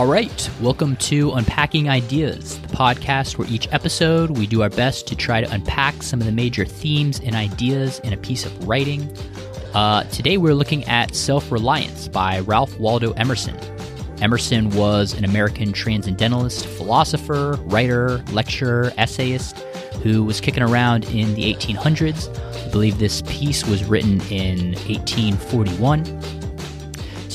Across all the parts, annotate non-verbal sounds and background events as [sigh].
All right, welcome to Unpacking Ideas, the podcast where each episode we do our best to try to unpack some of the major themes and ideas in a piece of writing. Uh, today we're looking at Self Reliance by Ralph Waldo Emerson. Emerson was an American transcendentalist, philosopher, writer, lecturer, essayist who was kicking around in the 1800s. I believe this piece was written in 1841.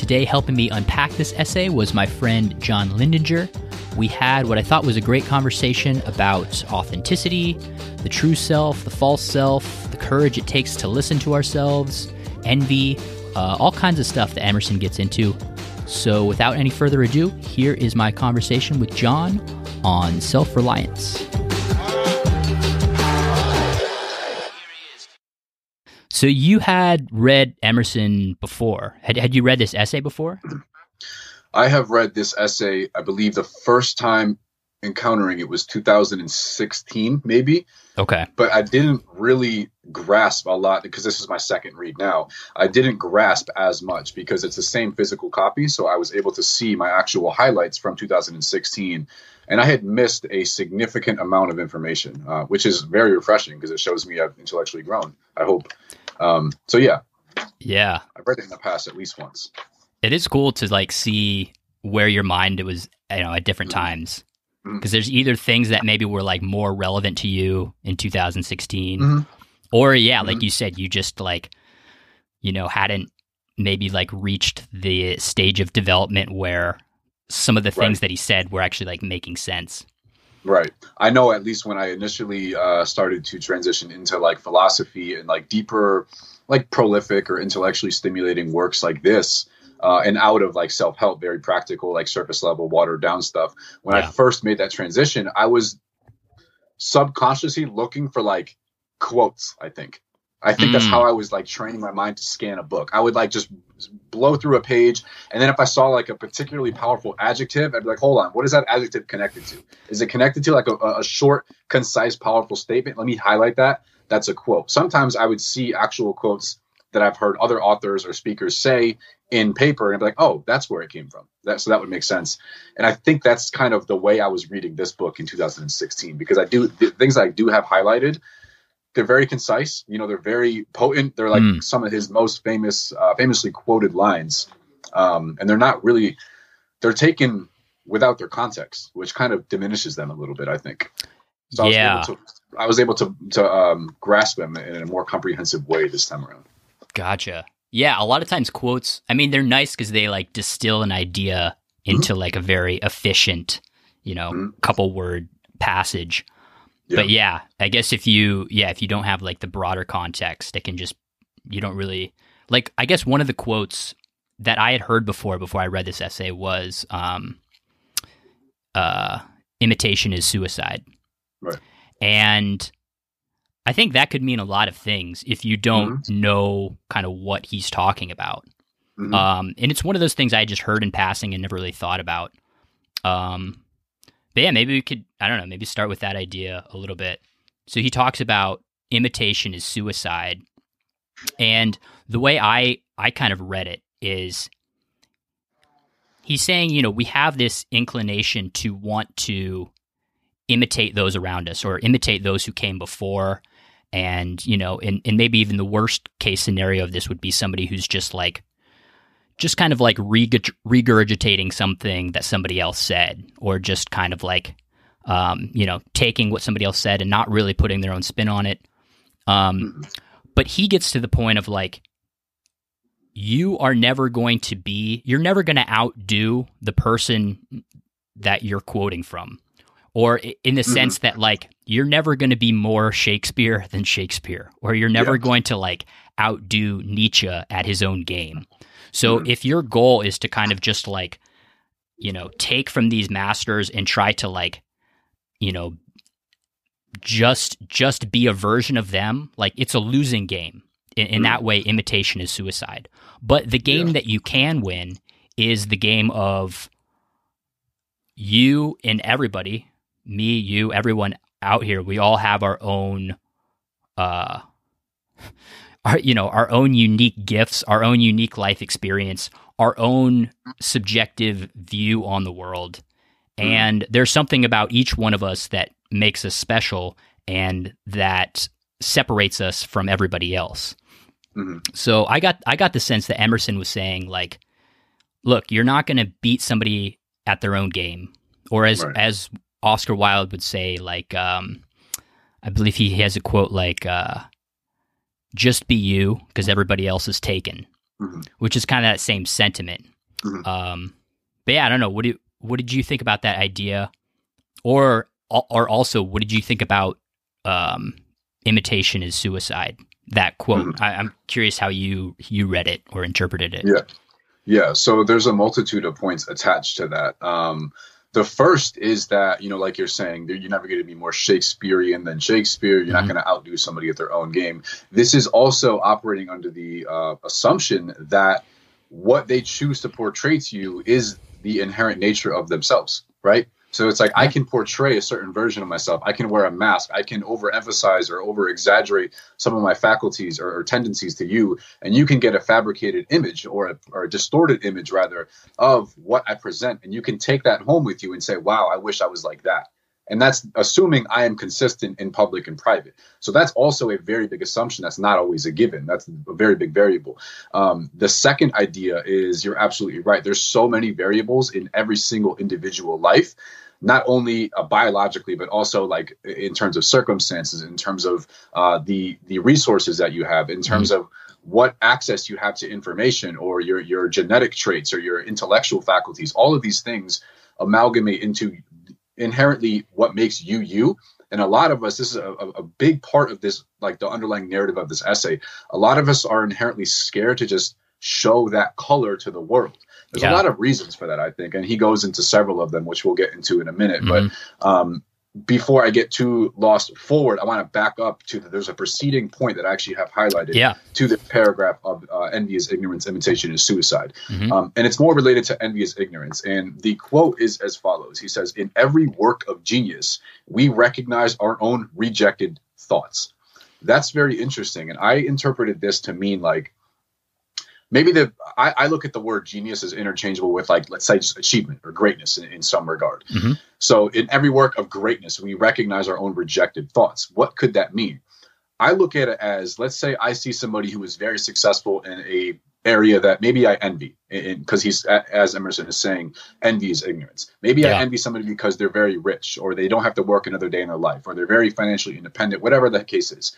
Today, helping me unpack this essay was my friend John Lindinger. We had what I thought was a great conversation about authenticity, the true self, the false self, the courage it takes to listen to ourselves, envy, uh, all kinds of stuff that Emerson gets into. So, without any further ado, here is my conversation with John on self reliance. So, you had read Emerson before. Had, had you read this essay before? I have read this essay, I believe the first time encountering it was 2016, maybe. Okay. But I didn't really grasp a lot because this is my second read now. I didn't grasp as much because it's the same physical copy. So I was able to see my actual highlights from 2016. And I had missed a significant amount of information, uh, which is very refreshing because it shows me I've intellectually grown, I hope. Um, so, yeah. Yeah. I've read it in the past at least once. It is cool to like see where your mind was, you know, at different mm-hmm. times because there's either things that maybe were like more relevant to you in 2016 mm-hmm. or yeah mm-hmm. like you said you just like you know hadn't maybe like reached the stage of development where some of the things right. that he said were actually like making sense right i know at least when i initially uh, started to transition into like philosophy and like deeper like prolific or intellectually stimulating works like this uh, and out of like self help, very practical, like surface level, watered down stuff. When yeah. I first made that transition, I was subconsciously looking for like quotes. I think. I think mm. that's how I was like training my mind to scan a book. I would like just blow through a page, and then if I saw like a particularly powerful adjective, I'd be like, "Hold on, what is that adjective connected to? Is it connected to like a, a short, concise, powerful statement? Let me highlight that. That's a quote." Sometimes I would see actual quotes that I've heard other authors or speakers say in paper and be like, oh, that's where it came from. That, so that would make sense. And I think that's kind of the way I was reading this book in 2016 because I do the things I do have highlighted. They're very concise. You know, they're very potent. They're like mm. some of his most famous, uh, famously quoted lines, um, and they're not really. They're taken without their context, which kind of diminishes them a little bit. I think. So yeah. I was able to, I was able to, to um, grasp them in a more comprehensive way this time around. Gotcha. Yeah, a lot of times quotes, I mean, they're nice because they like distill an idea into mm-hmm. like a very efficient, you know, mm-hmm. couple word passage. Yeah. But yeah, I guess if you, yeah, if you don't have like the broader context, it can just, you don't really, like, I guess one of the quotes that I had heard before, before I read this essay was, um, uh, imitation is suicide. Right. And I think that could mean a lot of things if you don't mm-hmm. know kind of what he's talking about. Mm-hmm. Um, and it's one of those things I just heard in passing and never really thought about. Um, but yeah, maybe we could, I don't know, maybe start with that idea a little bit. So he talks about imitation is suicide. And the way I, I kind of read it is he's saying, you know, we have this inclination to want to imitate those around us or imitate those who came before and you know and, and maybe even the worst case scenario of this would be somebody who's just like just kind of like regurgitating something that somebody else said or just kind of like um, you know taking what somebody else said and not really putting their own spin on it um, mm-hmm. but he gets to the point of like you are never going to be you're never going to outdo the person that you're quoting from or in the mm-hmm. sense that like you're never going to be more Shakespeare than Shakespeare, or you're never yeah. going to like outdo Nietzsche at his own game. So mm-hmm. if your goal is to kind of just like, you know, take from these masters and try to like, you know, just just be a version of them, like it's a losing game. In, in mm-hmm. that way, imitation is suicide. But the game yeah. that you can win is the game of you and everybody me, you, everyone out here, we all have our own, uh, our, you know, our own unique gifts, our own unique life experience, our own subjective view on the world. Mm-hmm. And there's something about each one of us that makes us special and that separates us from everybody else. Mhm. So I got I got the sense that Emerson was saying like, look, you're not going to beat somebody at their own game, or as Right. as Oscar Wilde would say, like, um, I believe he has a quote like, uh, "Just be you, because everybody else is taken," Mhm. which is kind of that same sentiment. Mhm. Um, but yeah, I don't know. What do what did you think about that idea, or or also what did you think about um, imitation is suicide? That quote. I, I'm curious how you you read it or interpreted it. Yeah. Yeah, so there's a multitude of points attached to that. Um, the first is that, you know, like you're saying, you're never going to be more Shakespearean than Shakespeare. You're Mhm. not going to outdo somebody at their own game. This is also operating under the uh, assumption that what they choose to portray to you is the inherent nature of themselves, right? So it's like I can portray a certain version of myself. I can wear a mask. I can overemphasize or over exaggerate some of my faculties or, or tendencies to you, and you can get a fabricated image or a, or a distorted image rather of what I present, and you can take that home with you and say, "Wow, I wish I was like that." And that's assuming I am consistent in public and private. So that's also a very big assumption. That's not always a given. That's a very big variable. Um, the second idea is you're absolutely right. There's so many variables in every single individual life not only uh, biologically but also like in terms of circumstances in terms of uh, the the resources that you have in terms of what access you have to information or your your genetic traits or your intellectual faculties. All of these things amalgamate into inherently what makes you you. And a lot of us this is a a big part of this like the underlying narrative of this essay. A lot of us are inherently scared to just show that color to the world there's Yeah. a lot of reasons for that i think and he goes into several of them which we'll get into in a minute Mhm. but um before i get too lost forward i want to back up to the, there's a preceding point that i actually have highlighted Yeah. to the paragraph of uh, envy is ignorance imitation is suicide Mhm. um, and it's more related to envious ignorance. And the quote is as follows He says, In every work of genius, we recognize our own rejected thoughts. That's very interesting. And I interpreted this to mean like, maybe the I, I look at the word genius as interchangeable with like let's say just achievement or greatness in, in some regard. Mhm. so in every work of greatness we recognize our own rejected thoughts. What could that mean? I look at it as let's say i see somebody who is very successful in a area that maybe i envy because he's as emerson is saying envy is ignorance. Maybe Yeah. i envy somebody because they're very rich or they don't have to work another day in their life or they're very financially independent whatever the case is.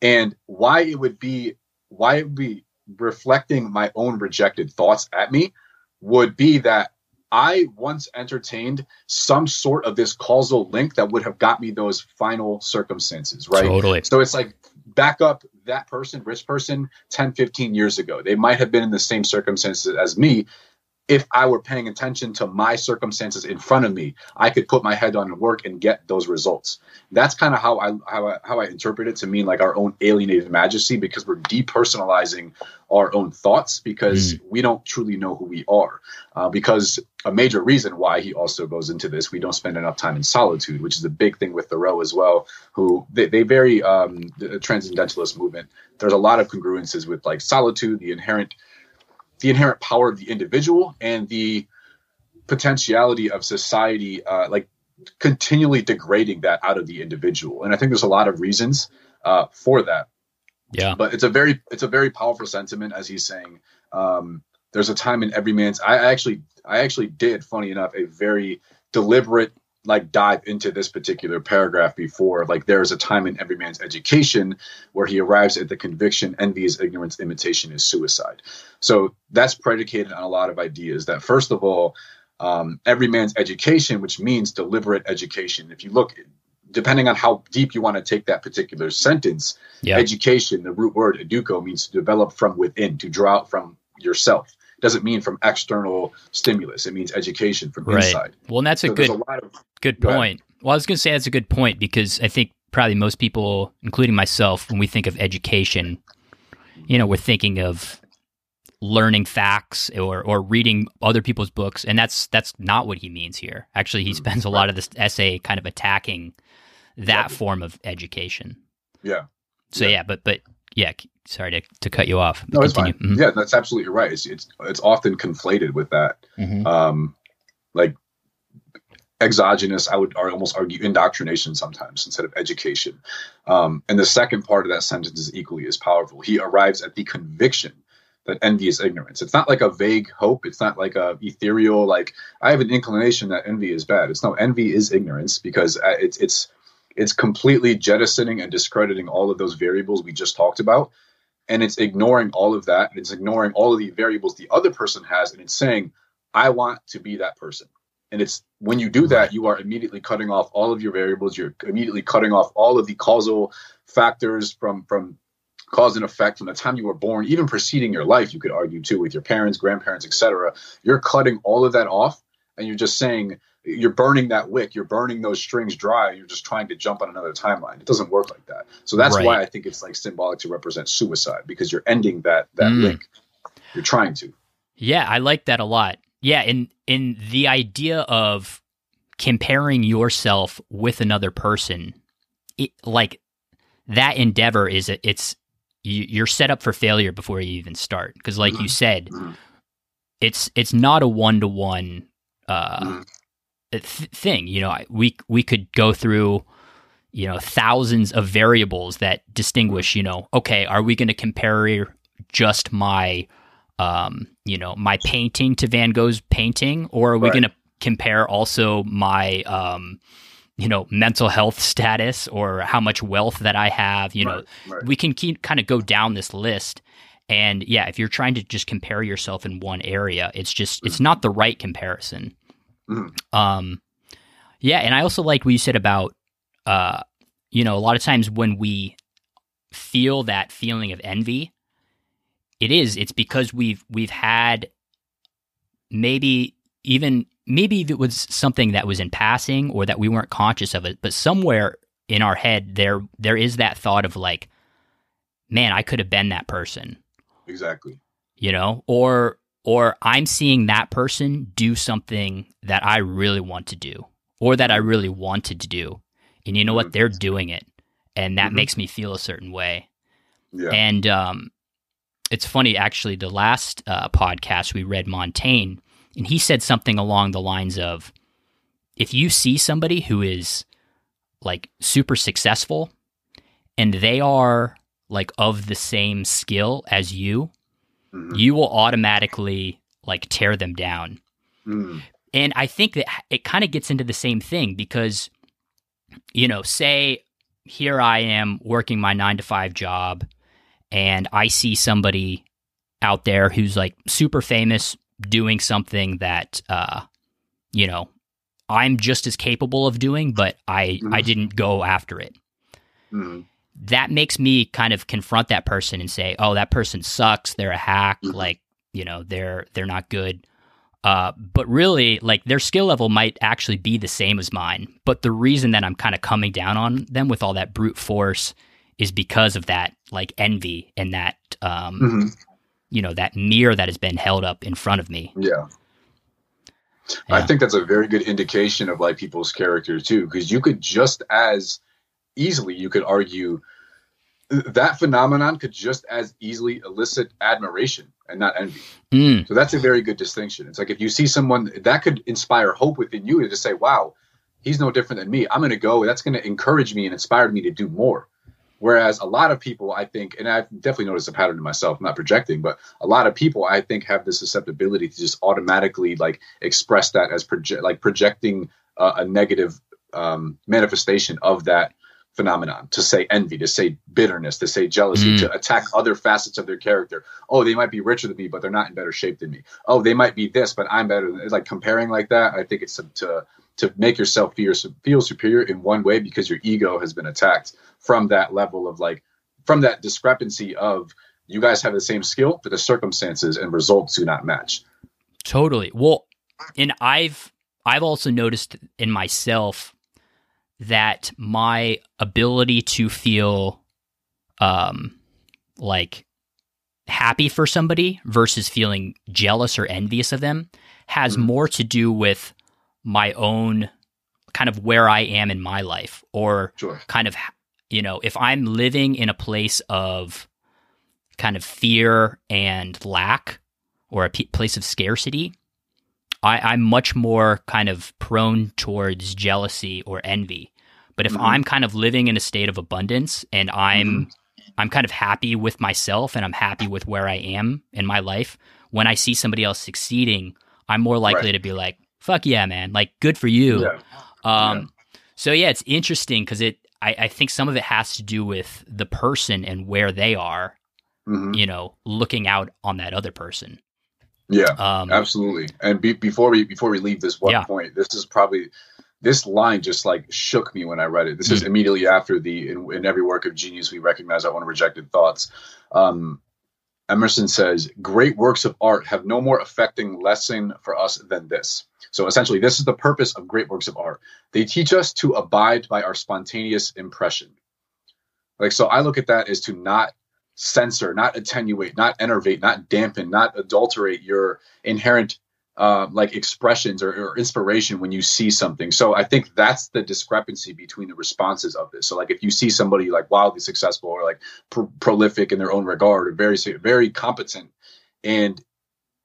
And why it would be why it would be reflecting my own rejected thoughts at me would be that I once entertained some sort of this causal link that would have got me those final circumstances, right? Totally. So it's like back up that person, rich person, 10, 15 years ago. They might have been in the same circumstances as me. If I were paying attention to my circumstances in front of me, I could put my head on work and get those results. That's kind of how I how I, how I interpret it to mean like our own alienated majesty because we're depersonalizing our own thoughts because we don't truly know who we are. Uh, because a major reason why he also goes into this, we don't spend enough time in solitude, which is a big thing with Thoreau as well. Who they, they very um, the transcendentalist movement. There's a lot of congruences with like solitude, the inherent the inherent power of the individual, and the potentiality of society, uh, like continually degrading that out of the individual. And I think there's a lot of reasons uh, for that Yeah. but it's a very it's a very powerful sentiment as he's saying um, there's a time in every man's i actually i actually did funny enough a very deliberate like dive into this particular paragraph before like there is a time in every man's education where he arrives at the conviction envy is ignorance imitation is suicide. So that's predicated on a lot of ideas that first of all um, every man's education which means deliberate education. If you look depending on how deep you want to take that particular sentence education, the root word educo means to develop from within, to draw out from yourself. Doesn't mean from external stimulus. It means education from Right. inside. Well, and that's a So good a lot of good Go point. Well, I was going to say that's a good point because I think probably most people, including myself, when we think of education, you know, we're thinking of learning facts or or reading other people's books, and that's that's not what he means here. Actually, he Mm, spends a lot of this essay kind of attacking that form of education. yeah. So Yeah. yeah, but but yeah, sorry to, to cut you off. No, it's fine. Mm-hmm. Yeah, that's absolutely right. It's, it's it's often conflated with that. Mm-hmm. Um, like exogenous, I would almost argue indoctrination sometimes instead of education. Um, and the second part of that sentence is equally as powerful. He arrives at the conviction that envy is ignorance. It's not like a vague hope. It's not like a ethereal like I have an inclination that envy is bad. It's no envy is ignorance because uh, it's it's it's completely jettisoning and discrediting all of those variables we just talked about and it's ignoring all of that and it's ignoring all of the variables the other person has and it's saying I want to be that person. And it's when you do that, you are immediately cutting off all of your variables. You're immediately cutting off all of the causal factors from from cause and effect from the time you were born, even preceding your life. You could argue too with your parents, grandparents, etc. You're cutting all of that off, and you're just saying you're burning that wick. You're burning those strings dry. You're just trying to jump on another timeline. It doesn't work like that. So that's right. why I think it's like symbolic to represent suicide because you're ending that that mm. link. You're trying to. Yeah, I like that a lot. Yeah, in in the idea of comparing yourself with another person, it, like that endeavor is it's you're set up for failure before you even start because, like you mm-hmm. said, mm-hmm. it's it's not a one to uh, mm-hmm. Thing. You know, we we could go through you know thousands of variables that distinguish. You know, okay, are we going to compare just my um, you know, my painting to Van Gogh's painting, or are we right. going to compare also my, um, you know, mental health status or how much wealth that I have? You know, right. we can keep kind of go down this list. And yeah, if you're trying to just compare yourself in one area, it's just it's not the right comparison. Mm-hmm. Um, yeah, and I also like what you said about, uh, you know, a lot of times when we feel that feeling of envy, it is. It's because we've we've had maybe even maybe it was something that was in passing or that we weren't conscious of it, but somewhere in our head there there is that thought of like, man, I could have been that person. Exactly. You know, or or I'm seeing that person do something that I really want to do or that I really wanted to do. And you know mm-hmm. what? They're doing it. And that mm-hmm. makes me feel a certain way. Yeah. And um it's funny actually. The last uh, podcast we read Montaigne, and he said something along the lines of, "If you see somebody who is like super successful, and they are like of the same skill as you, mm-hmm. you will automatically like tear them down." Mm. And I think that it kind of gets into the same thing because, you know, say here I am working my nine to five job and I see somebody out there who's like super famous doing something that uh you know I'm just as capable of doing but I mm-hmm. I didn't go after it. Mm-hmm. That makes me kind of confront that person and say, "Oh, that person sucks. They're a hack. Mm-hmm. Like, you know, they're they're not good." Uh, but really, like their skill level might actually be the same as mine. But the reason that I'm kind of coming down on them with all that brute force is because of that like envy and that um mm-hmm. you know that mirror that has been held up in front of me yeah yeah. I think that's a very good indication of like people's character too, because you could just as easily you could argue that phenomenon could just as easily elicit admiration and not envy. Mm. So that's a very good distinction. It's like if you see someone that could inspire hope within you to say, "Wow, he's no different than me. I'm going to go." That's going to encourage me and inspire me to do more. Whereas a lot of people, I think, and I've definitely noticed a pattern in myself, I'm not projecting, but a lot of people, I think, have this susceptibility to just automatically like express that as project, like projecting uh, a negative um, manifestation of that phenomenon to say envy to say bitterness to say jealousy mm. to attack other facets of their character. Oh they might be richer than me but they're not in better shape than me. Oh they might be this but i'm better than like comparing like that. I think it's to, to to make yourself feel, feel superior in one way because your ego has been attacked from that level of like from that discrepancy of you guys have the same skill but the circumstances and results do not match. Totally. Well and i've i've also noticed in myself that my ability to feel um like happy for somebody versus feeling jealous or envious of them has mm-hmm. more to do with my own kind of where I am in my life or sure. kind of you know if I'm living in a place of kind of fear and lack or a p- place of scarcity, I, I'm much more kind of prone towards jealousy or envy. But if mm-hmm. I'm kind of living in a state of abundance and I'm mm-hmm. I'm kind of happy with myself and I'm happy with where I am in my life, when I see somebody else succeeding, I'm more likely right. to be like, "Fuck yeah, man! Like, good for you." Yeah. Um, yeah. So yeah, it's interesting because it. I, I, think some of it has to do with the person and where they are. Mm-hmm. You know, looking out on that other person. Yeah, um, absolutely. And be, before we before we leave this one yeah. point, this is probably this line just like shook me when I read it. This mm-hmm. is immediately after the in, in, every work of genius we recognize our own rejected thoughts. Um, Emerson says, "Great works of art have no more affecting lesson for us than this." So essentially, this is the purpose of great works of art. They teach us to abide by our spontaneous impression. Like so, I look at that as to not censor, not attenuate, not enervate, not dampen, not adulterate your inherent uh, like expressions or, or, inspiration when you see something. So I think that's the discrepancy between the responses of this. So like if you see somebody like wildly successful or like prolific in their own regard or very very competent, and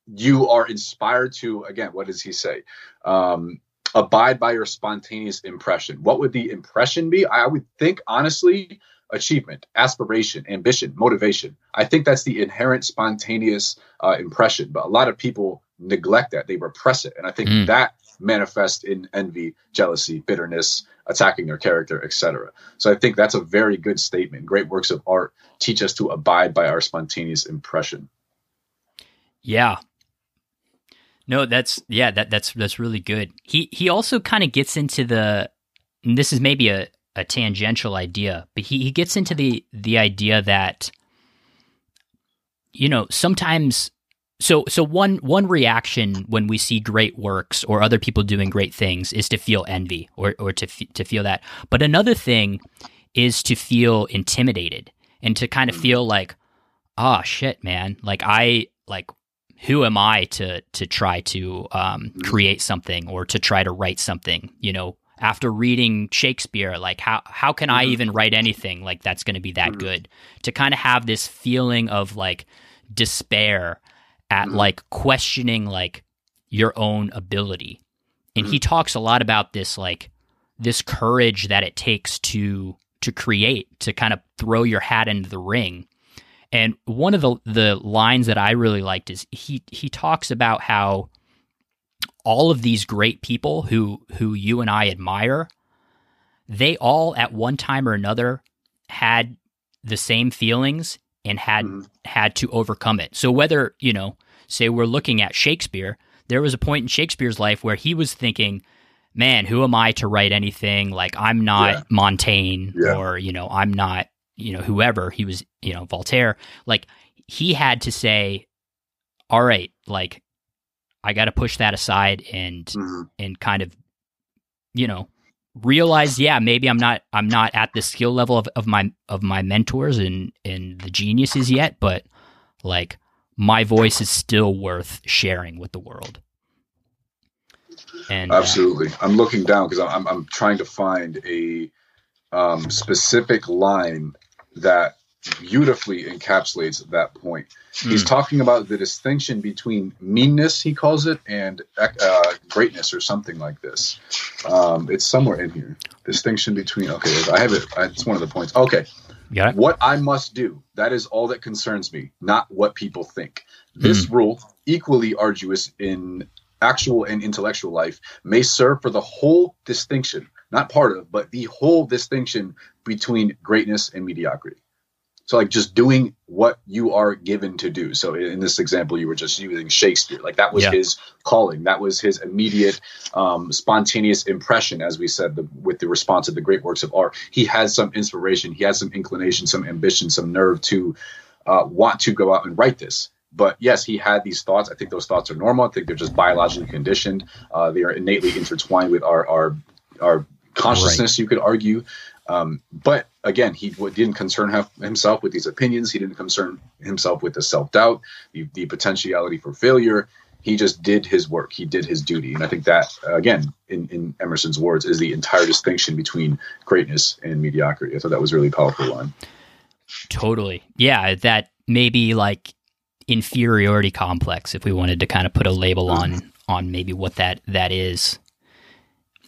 you are inspired to again, what does he say? Um, abide by your spontaneous impression. What would the impression be? I would think honestly achievement, aspiration, ambition, motivation. I think that's the inherent spontaneous uh, impression. But a lot of people neglect that; they repress it, and I think mm. that manifests in envy, jealousy, bitterness, attacking their character, etc. So I think that's a very good statement. Great works of art teach us to abide by our spontaneous impression. Yeah. No, that's yeah, that that's that's really good. He he also kind of gets into the this is maybe a, a tangential idea, but he, he gets into the the idea that you know sometimes so so one one reaction when we see great works or other people doing great things is to feel envy or or to f- to feel that, but another thing is to feel intimidated and to kind of mm. feel like oh shit man like I like who am I to to try to um, mm. create something or to try to write something you know after reading Shakespeare, like how how can mm-hmm. I even write anything like that's going to be that mm-hmm. good? To kind of have this feeling of like despair at mm-hmm. like questioning like your own ability. And he mm-hmm. talks a lot about this like this courage that it takes to to create, to kind of throw your hat into the ring. And one of the the lines that I really liked is he he talks about how all of these great people who who you and I admire, they all at one time or another had the same feelings and had mm-hmm. had to overcome it. So whether, you know, say we're looking at Shakespeare, there was a point in Shakespeare's life where he was thinking, man, who am I to write anything? Like I'm not yeah. Montaigne yeah. or, you know, I'm not, you know, whoever. He was, you know, Voltaire. Like he had to say, all right, like I got to push that aside and mm-hmm. and kind of you know realize yeah maybe I'm not I'm not at the skill level of, of my of my mentors and and the geniuses yet but like my voice is still worth sharing with the world. And uh, absolutely, uh, I'm looking down because I'm I'm trying to find a um, specific line that beautifully encapsulates that point. Mm. He's hmm. talking about the distinction between meanness, he calls it, and uh, greatness, or something like this. Um, it's somewhere in here. Distinction between. Okay, I have it. It's one of the points. Okay. Yeah. What I must do, that is all that concerns me, not what people think. This mm. rule, equally arduous in actual and intellectual life, may serve for the whole distinction, not part of, but the whole distinction between greatness and mediocrity. So like just doing what you are given to do. So in this example, you were just using Shakespeare. Like that was yeah. his calling. That was his immediate, um, spontaneous impression, as we said, the, with the response of the great works of art. He had some inspiration. He had some inclination, some ambition, some nerve to uh, want to go out and write this. But yes, he had these thoughts. I think those thoughts are normal. I think they're just biologically conditioned. Uh, they are innately intertwined with our our our consciousness. Right. You could argue. Um, but again, he didn't concern himself with these opinions. He didn't concern himself with the self doubt, the, the potentiality for failure. He just did his work. He did his duty. And I think that, again, in, in Emerson's words, is the entire distinction between greatness and mediocrity. I thought that was a really powerful line. Totally. Yeah. That maybe like inferiority complex if we wanted to kind of put a label on on maybe what that that is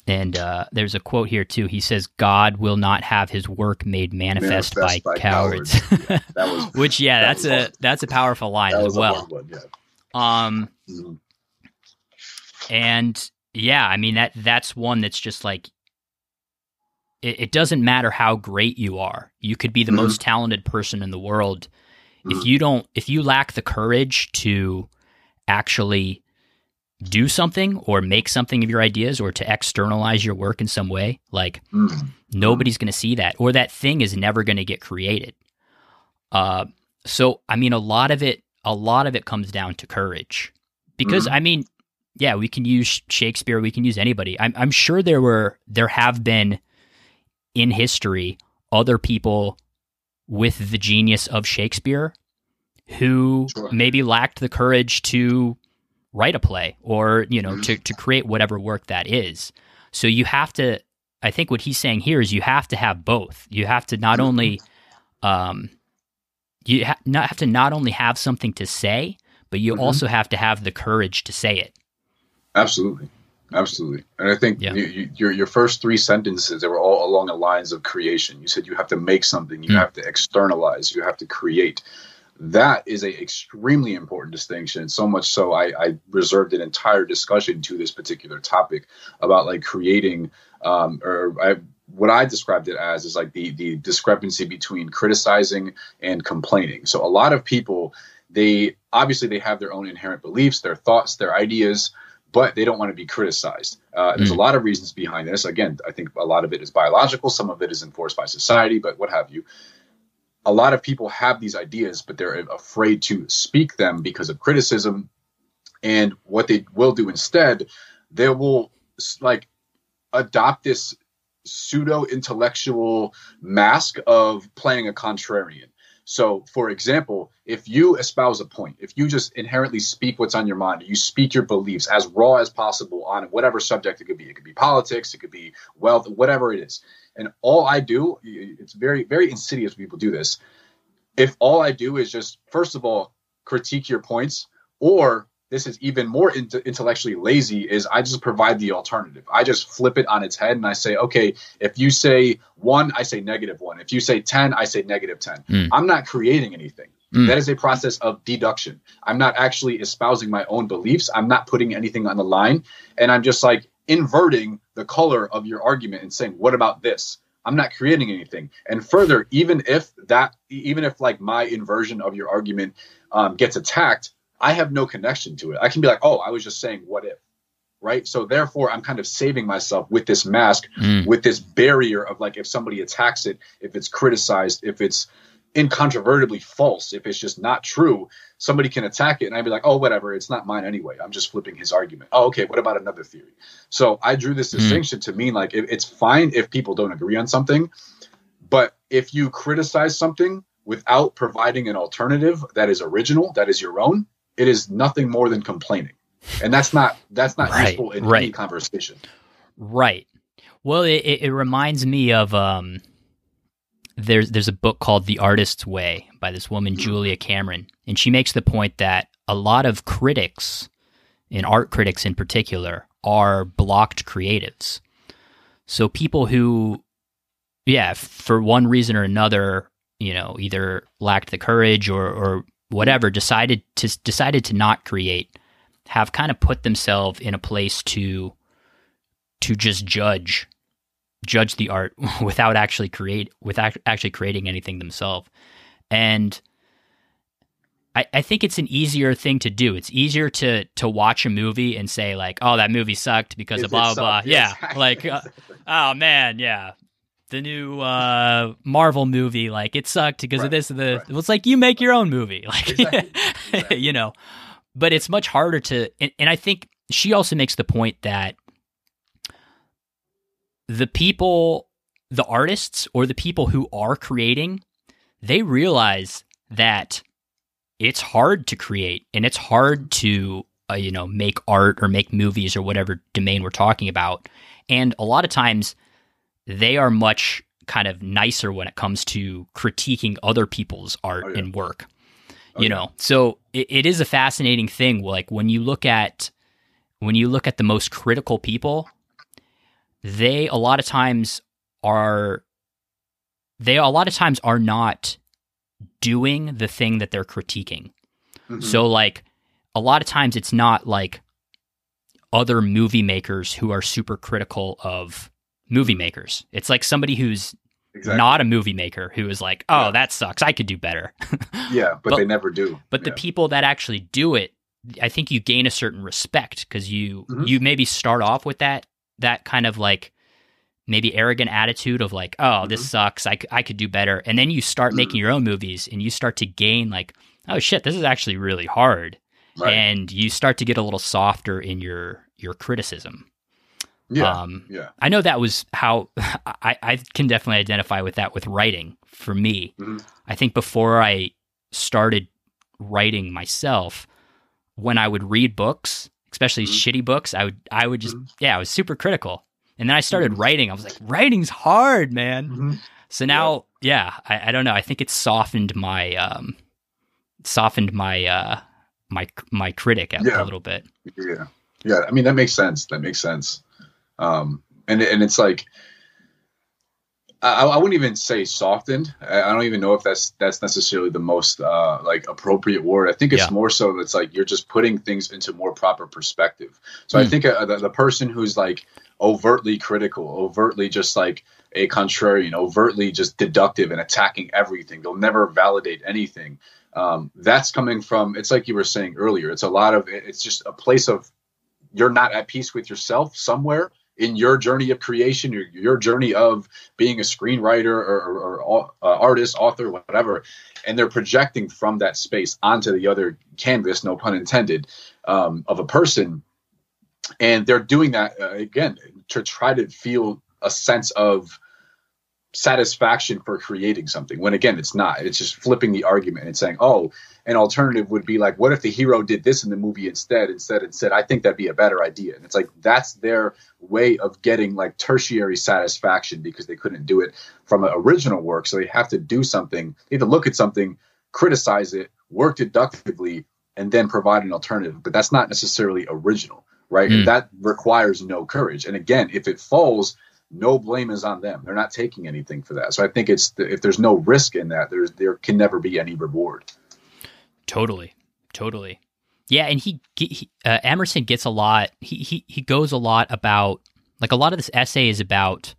and uh, there's a quote here too. He says, "God will not have His work made manifest, manifest by, by, cowards." cowards. Yeah, [laughs] was, Which, yeah, that that's a awesome. that's a powerful line as well. One, yeah. Um, mm-hmm. and yeah, I mean that that's one that's just like it, it doesn't matter how great you are. You could be the mm-hmm. most talented person in the world. Mm-hmm. If you don't, if you lack the courage to actually do something or make something of your ideas or to externalize your work in some way, like mm-hmm. nobody's going to see that or that thing is never going to get created. Uh, so I mean, a lot of it, a lot of it comes down to courage, because mm-hmm. I mean, yeah, we can use Shakespeare, we can use anybody. I'm, I'm sure there were, there have been in history other people with the genius of Shakespeare who sure. maybe lacked the courage to write a play or you know to, to create whatever work that is. So you have to i think what he's saying here is you have to have both. You have to not only um you ha- not have to not only have something to say but you mm-hmm. also have to have the courage to say it. Absolutely. Absolutely. And i think yeah. you, you, your your first three sentences they were all along the lines of creation. You said you have to make something. You mm-hmm. have to externalize. You have to create that is a extremely important distinction so much so I, I, reserved an entire discussion to this particular topic about like creating um, or I, what i described it as is like the the discrepancy between criticizing and complaining so a lot of people they obviously they have their own inherent beliefs their thoughts their ideas but they don't want to be criticized. Uh, there's mm. a lot of reasons behind this. Again, I think a lot of it is biological, some of it is enforced by society, but what have you a lot of people have these ideas, but they're afraid to speak them because of criticism. And what they will do instead, they will like adopt this pseudo intellectual mask of playing a contrarian. So, for example, if you espouse a point, if you just inherently speak what's on your mind, you speak your beliefs as raw as possible on whatever subject it could be, it could be politics, it could be wealth, whatever it is. And all I do, it's very, very insidious people do this. If all I do is just, first of all, critique your points, or this is even more intellectually lazy is i just provide the alternative. I just flip it on its head and i say okay if you say one i say negative one. If you say 10 i say negative 10 mm. i'm not creating anything. Mm. that is a process of deduction. I'm not actually espousing my own beliefs. I'm not putting anything on the line. And i'm just like inverting the color of your argument and saying what about this i'm not creating anything and further even if that even if like my inversion of your argument um, gets attacked I have no connection to it. I can be like, oh, I was just saying what if, right? So therefore, I'm kind of saving myself with this mask, mm. with this barrier of like, if somebody attacks it, if it's criticized, if it's incontrovertibly false, if it's just not true, somebody can attack it, and I'd be like, oh, whatever, it's not mine anyway. I'm just flipping his argument. Oh, okay, what about another theory? So I drew this mm. distinction to mean like, it's fine if people don't agree on something, but if you criticize something without providing an alternative that is original, that is your own, it is nothing more than complaining and that's not that's not right, useful in right. any conversation right well it, it reminds me of um there's there's a book called the artist's way by this woman mm-hmm. julia cameron and she makes the point that a lot of critics and art critics in particular are blocked creatives so people who yeah for one reason or another you know either lacked the courage or or whatever decided to decided to not create have kind of put themselves in a place to to just judge judge the art [laughs] without actually create without actually creating anything themselves and I, I think it's an easier thing to do. It's easier to to watch a movie and say like, "Oh, that movie sucked because of blah blah." blah. Yeah, like, uh, [laughs] oh man, yeah, the new uh, Marvel movie, like it sucked because right, of this. The right. it's like you make your own movie, [laughs] like exactly. Exactly. you know. But it's much harder to, and, and I think she also makes the point that the people, the artists, or the people who are creating, they realize that it's hard to create and it's hard to uh, you know make art or make movies or whatever domain we're talking about and a lot of times they are much kind of nicer when it comes to critiquing other people's art oh, yeah. and work. Oh, you know, so it, it is a fascinating thing. Like when you look at when you look at the most critical people, they a lot of times are they a lot of times are not doing the thing that they're critiquing. Mm-hmm. So like a lot of times it's not like other movie makers who are super critical of movie makers. It's like somebody who's exactly. not a movie maker who is like, "Oh, yeah. that sucks. I could do better." [laughs] yeah, but, but, they never do. But yeah. the people that actually do it, I think you gain a certain respect because you mm-hmm. you maybe start off with that that kind of like maybe arrogant attitude of like, "Oh, mm-hmm. this sucks. I I could do better." And then you start mm-hmm. making your own movies and you start to gain like, "Oh shit, this is actually really hard." Right. And you start to get a little softer in your your criticism. Yeah. Um, yeah. I know that was how [laughs] I, I can definitely identify with that with writing for me. Mm-hmm. I think before I started writing myself, when I would read books, especially mm-hmm. shitty books, I would I would just mm-hmm. yeah, I was super critical. And then I started mm-hmm. writing. I was like, writing's hard, man. Mm-hmm. So now, yeah, I, I, don't know. I think it softened my um softened my uh my my critic a, yeah. a little bit. Yeah. Yeah, I mean that makes sense. That makes sense. Um, and and it's like I, I wouldn't even say softened. I, I, don't even know if that's that's necessarily the most uh, like appropriate word. I think it's yeah. more so that's like you're just putting things into more proper perspective. So mm. I hmm. think uh, the, the person who's like overtly critical, overtly just like a contrarian, overtly just deductive and attacking everything. They'll never validate anything. Um, that's coming from. It's like you were saying earlier. It's a lot of. It's just a place of you're not at peace with yourself somewhere in your journey of creation, your, your journey of being a screenwriter or, or, or uh, artist, author, whatever, and they're projecting from that space onto the other canvas, no pun intended, um, of a person, and they're doing that uh, again to try to feel a sense of satisfaction for creating something when again it's not. It's just flipping the argument and saying oh an alternative would be like what if the hero did this in the movie instead instead and said i think that'd be a better idea? And it's like that's their way of getting like tertiary satisfaction because they couldn't do it from an original work. So they have to do something. They have to look at something criticize it work deductively and then provide an alternative. But that's not necessarily original right? Mm. that requires no courage. And again if it falls no blame is on them. They're not taking anything for that. So I think it's if there's no risk in that, there's there can never be any reward. Totally, totally. Yeah, and he, he uh, Emerson gets a lot. He he he goes a lot about like a lot of this essay is about.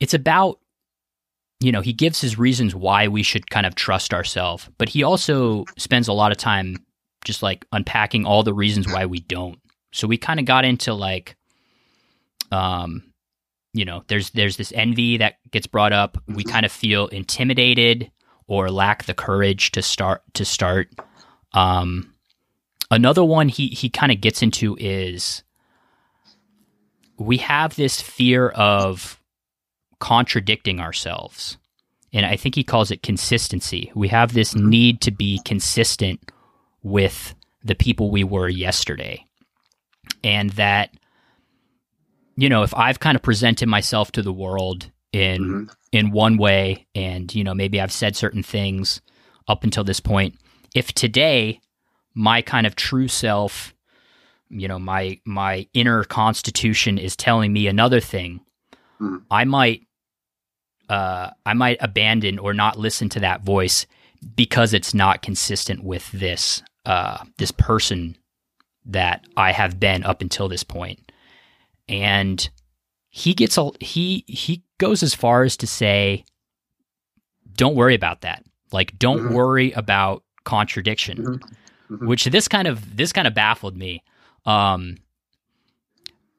It's about you know, he gives his reasons why we should kind of trust ourselves, but he also spends a lot of time just like unpacking all the reasons why we don't. So we kind of got into like um, you know, there's there's this envy that gets brought up. We kind of feel intimidated or lack the courage to start to start. Um, another one he he kind of gets into is we have this fear of contradicting ourselves. And I think he calls it consistency. We have this need to be consistent with the people we were yesterday. And that you know, if I've kind of presented myself to the world in mm-hmm. in one way and, you know, maybe I've said certain things up until this point, if today my kind of true self, you know, my my inner constitution is telling me another thing, mm-hmm. I might uh I might abandon or not listen to that voice because it's not consistent with this uh this person that I have been up until this point and he gets a he he goes as far as to say don't worry about that like don't mm-hmm. worry about contradiction mm-hmm. Mm-hmm. which this kind of this kind of baffled me um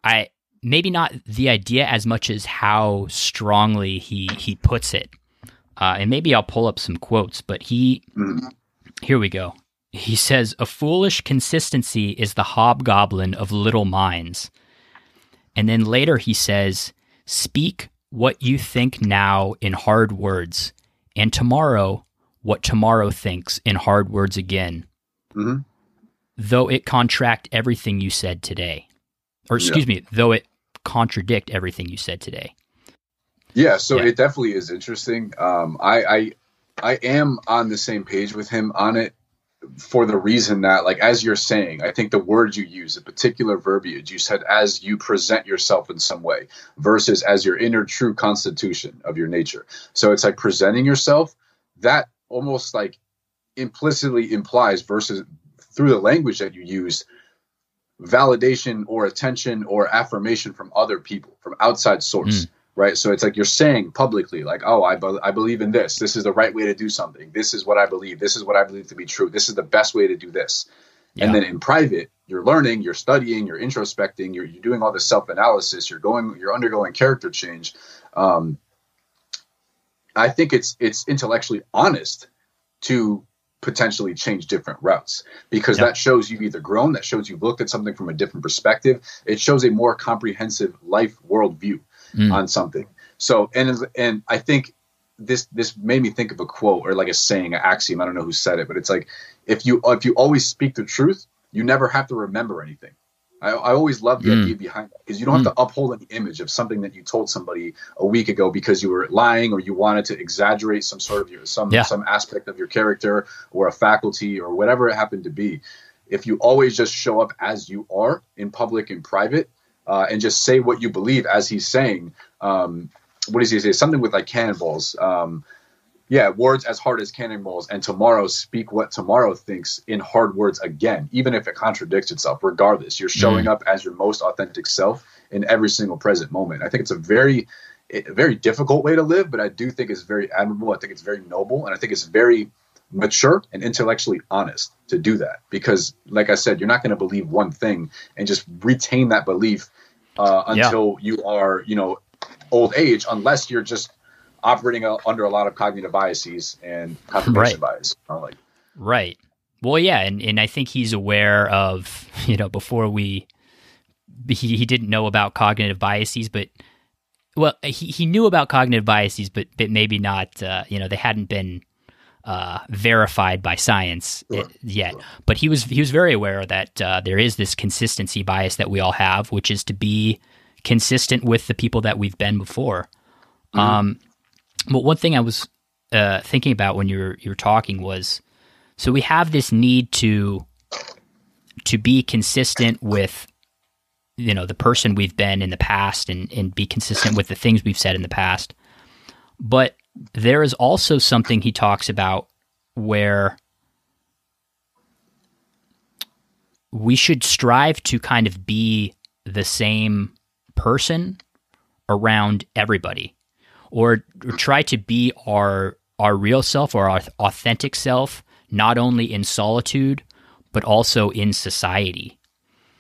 i maybe not the idea as much as how strongly he he puts it uh, and maybe i'll pull up some quotes but he mm-hmm. here we go he says a foolish consistency is the hobgoblin of little minds and then later he says, Speak what you think now in hard words, and tomorrow what tomorrow thinks in hard words again. Mm-hmm. Though it contract everything you said today. Or excuse yeah. me, though it contradict everything you said today. Yeah, so yeah. it definitely is interesting. Um, I, I I am on the same page with him on it for the reason that, like, as you're saying, I think the words you use, the particular verbiage you said, as you present yourself in some way, versus as your inner true constitution of your nature. So it's like presenting yourself. That almost like implicitly implies versus through the language that you use validation or attention or affirmation from other people from outside source mm. Right? So it's like you're saying publicly like oh I, be- I believe in this. This is the right way to do something. This is what i believe. This is what i believe to be true. This is the best way to do this. Yeah. and then in private you're learning you're studying you're introspecting you're, you're doing all this self-analysis you're going you're undergoing character change. Um, i think it's it's intellectually honest to potentially change different routes because yep. that shows you've either grown, that shows you've looked at something from a different perspective. It shows a more comprehensive life worldview mm. on something. So, and and I think this this made me think of a quote or like a saying, an axiom. I don't know who said it, but it's like if you if you always speak the truth, you never have to remember anything. I, I always love the mm. idea behind that because you don't have mm. to uphold an image of something that you told somebody a week ago because you were lying or you wanted to exaggerate some sort of your some yeah. some aspect of your character or a faculty or whatever it happened to be. If you always just show up as you are in public and private uh, and just say what you believe as he's saying, um, what does he say? Something with like cannonballs. Um, yeah, words as hard as cannonballs, and tomorrow speak what tomorrow thinks in hard words again, even if it contradicts itself. Regardless, you're showing mm. up as your most authentic self in every single present moment. I think it's a very, a very difficult way to live, but I do think it's very admirable. I think it's very noble, and I think it's very mature and intellectually honest to do that. Because, like I said, you're not going to believe one thing and just retain that belief uh, until yeah. you are, you know, old age, unless you're just operating a, under a lot of cognitive biases and confirmation right. bias. Like, right. Well, yeah, and, and I think he's aware of [laughs] you know before we he he didn't know about cognitive biases, but well he he knew about cognitive biases, but but maybe not uh, you know they hadn't been uh, verified by science sure. yet. Sure. But he was he was very aware that uh, there is this consistency bias that we all have, which is to be consistent with the people that we've been before. Mm-hmm. Um, but one thing I was uh, thinking about when you were you were talking was, so we have this need to to be consistent with you know the person we've been in the past and and be consistent with the things we've said in the past. But there is also something he talks about where we should strive to kind of be the same person around everybody or, or try to be our our real self or our authentic self not only in solitude but also in society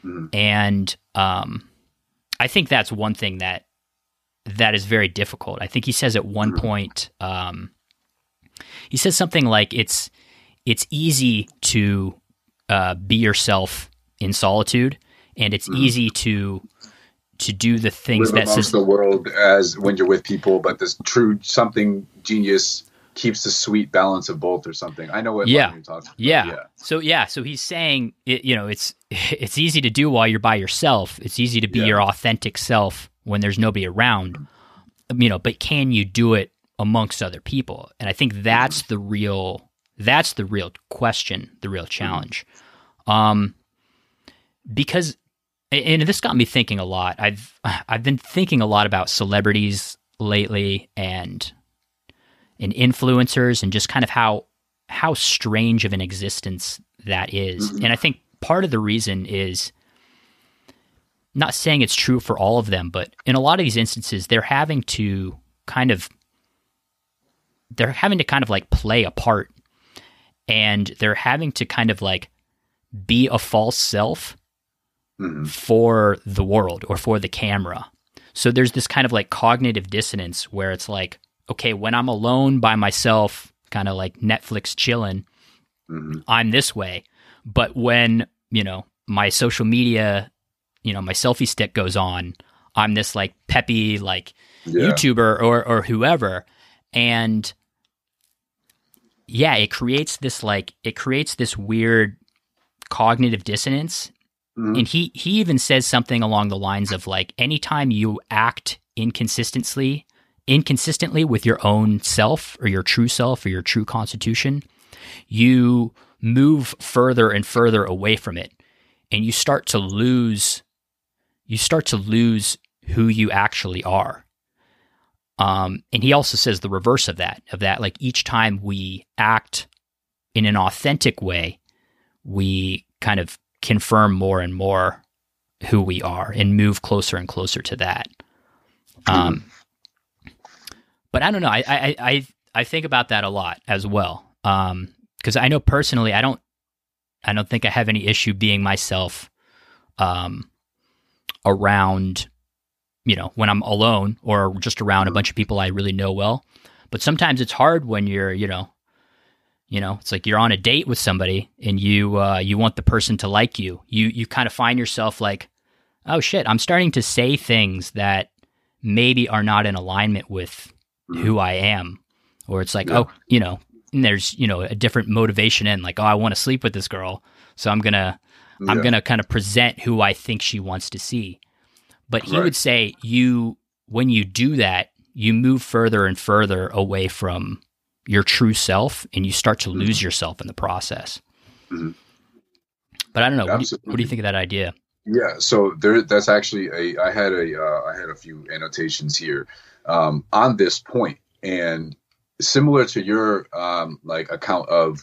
mm-hmm. and um, i think that's one thing that that is very difficult i think he says at one mm-hmm. point um, he says something like it's it's easy to uh, be yourself in solitude and it's mm-hmm. easy to to do the things Live that amongst the world as when you're with people, but this true something genius keeps the sweet balance of both or something. I know what yeah. Yeah. yeah. So yeah, so he's saying it, you know, it's [laughs] it's easy to do while you're by yourself. It's easy to be yeah. your authentic self when there's nobody around. You know, but can you do it amongst other people? And I think that's the real that's the real question, the real challenge. Mm-hmm. Um because and this got me thinking a lot. I've I've been thinking a lot about celebrities lately and and influencers and just kind of how how strange of an existence that is. Mm-hmm. And I think part of the reason is not saying it's true for all of them, but in a lot of these instances they're having to kind of they're having to kind of like play a part and they're having to kind of like be a false self mm-hmm. for the world or for the camera. So there's this kind of like cognitive dissonance where it's like, okay, when I'm alone by myself, kind of like Netflix chilling, mm-hmm. I'm this way. But when, you know, my social media, you know, my selfie stick goes on, I'm this like peppy, like yeah. YouTuber or, or whoever. And yeah, it creates this like, it creates this weird cognitive dissonance Mm-hmm. And he he even says something along the lines of like anytime you act inconsistently inconsistently with your own self or your true self or your true constitution, you move further and further away from it and you start to lose you start to lose who you actually are. Um, and he also says the reverse of that, of that, like each time we act in an authentic way, we kind of confirm more and more who we are and move closer and closer to that. Um, but I don't know. I, I, I, I think about that a lot as well. Um, cause I know personally, I don't, I don't think I have any issue being myself, um, around, you know, when I'm alone or just around a bunch of people I really know well. But sometimes it's hard when you're, you know, you know, it's like you're on a date with somebody and you uh, you want the person to like you. You you kind of find yourself like, oh shit, I'm starting to say things that maybe are not in alignment with mm-hmm. who I am, or it's like, yeah. oh, you know, there's you know a different motivation in like, oh, I want to sleep with this girl, so I'm gonna yeah. I'm gonna kind of present who I think she wants to see. But he right. would say you when you do that, you move further and further away from your true self and you start to lose mm-hmm. yourself in the process. Mm-hmm. But I don't know. What do, you, what do, you, think of that idea? Yeah, so there. That's actually a. I had a. Uh, I had a few annotations here um, on this point, and similar to your um, like account of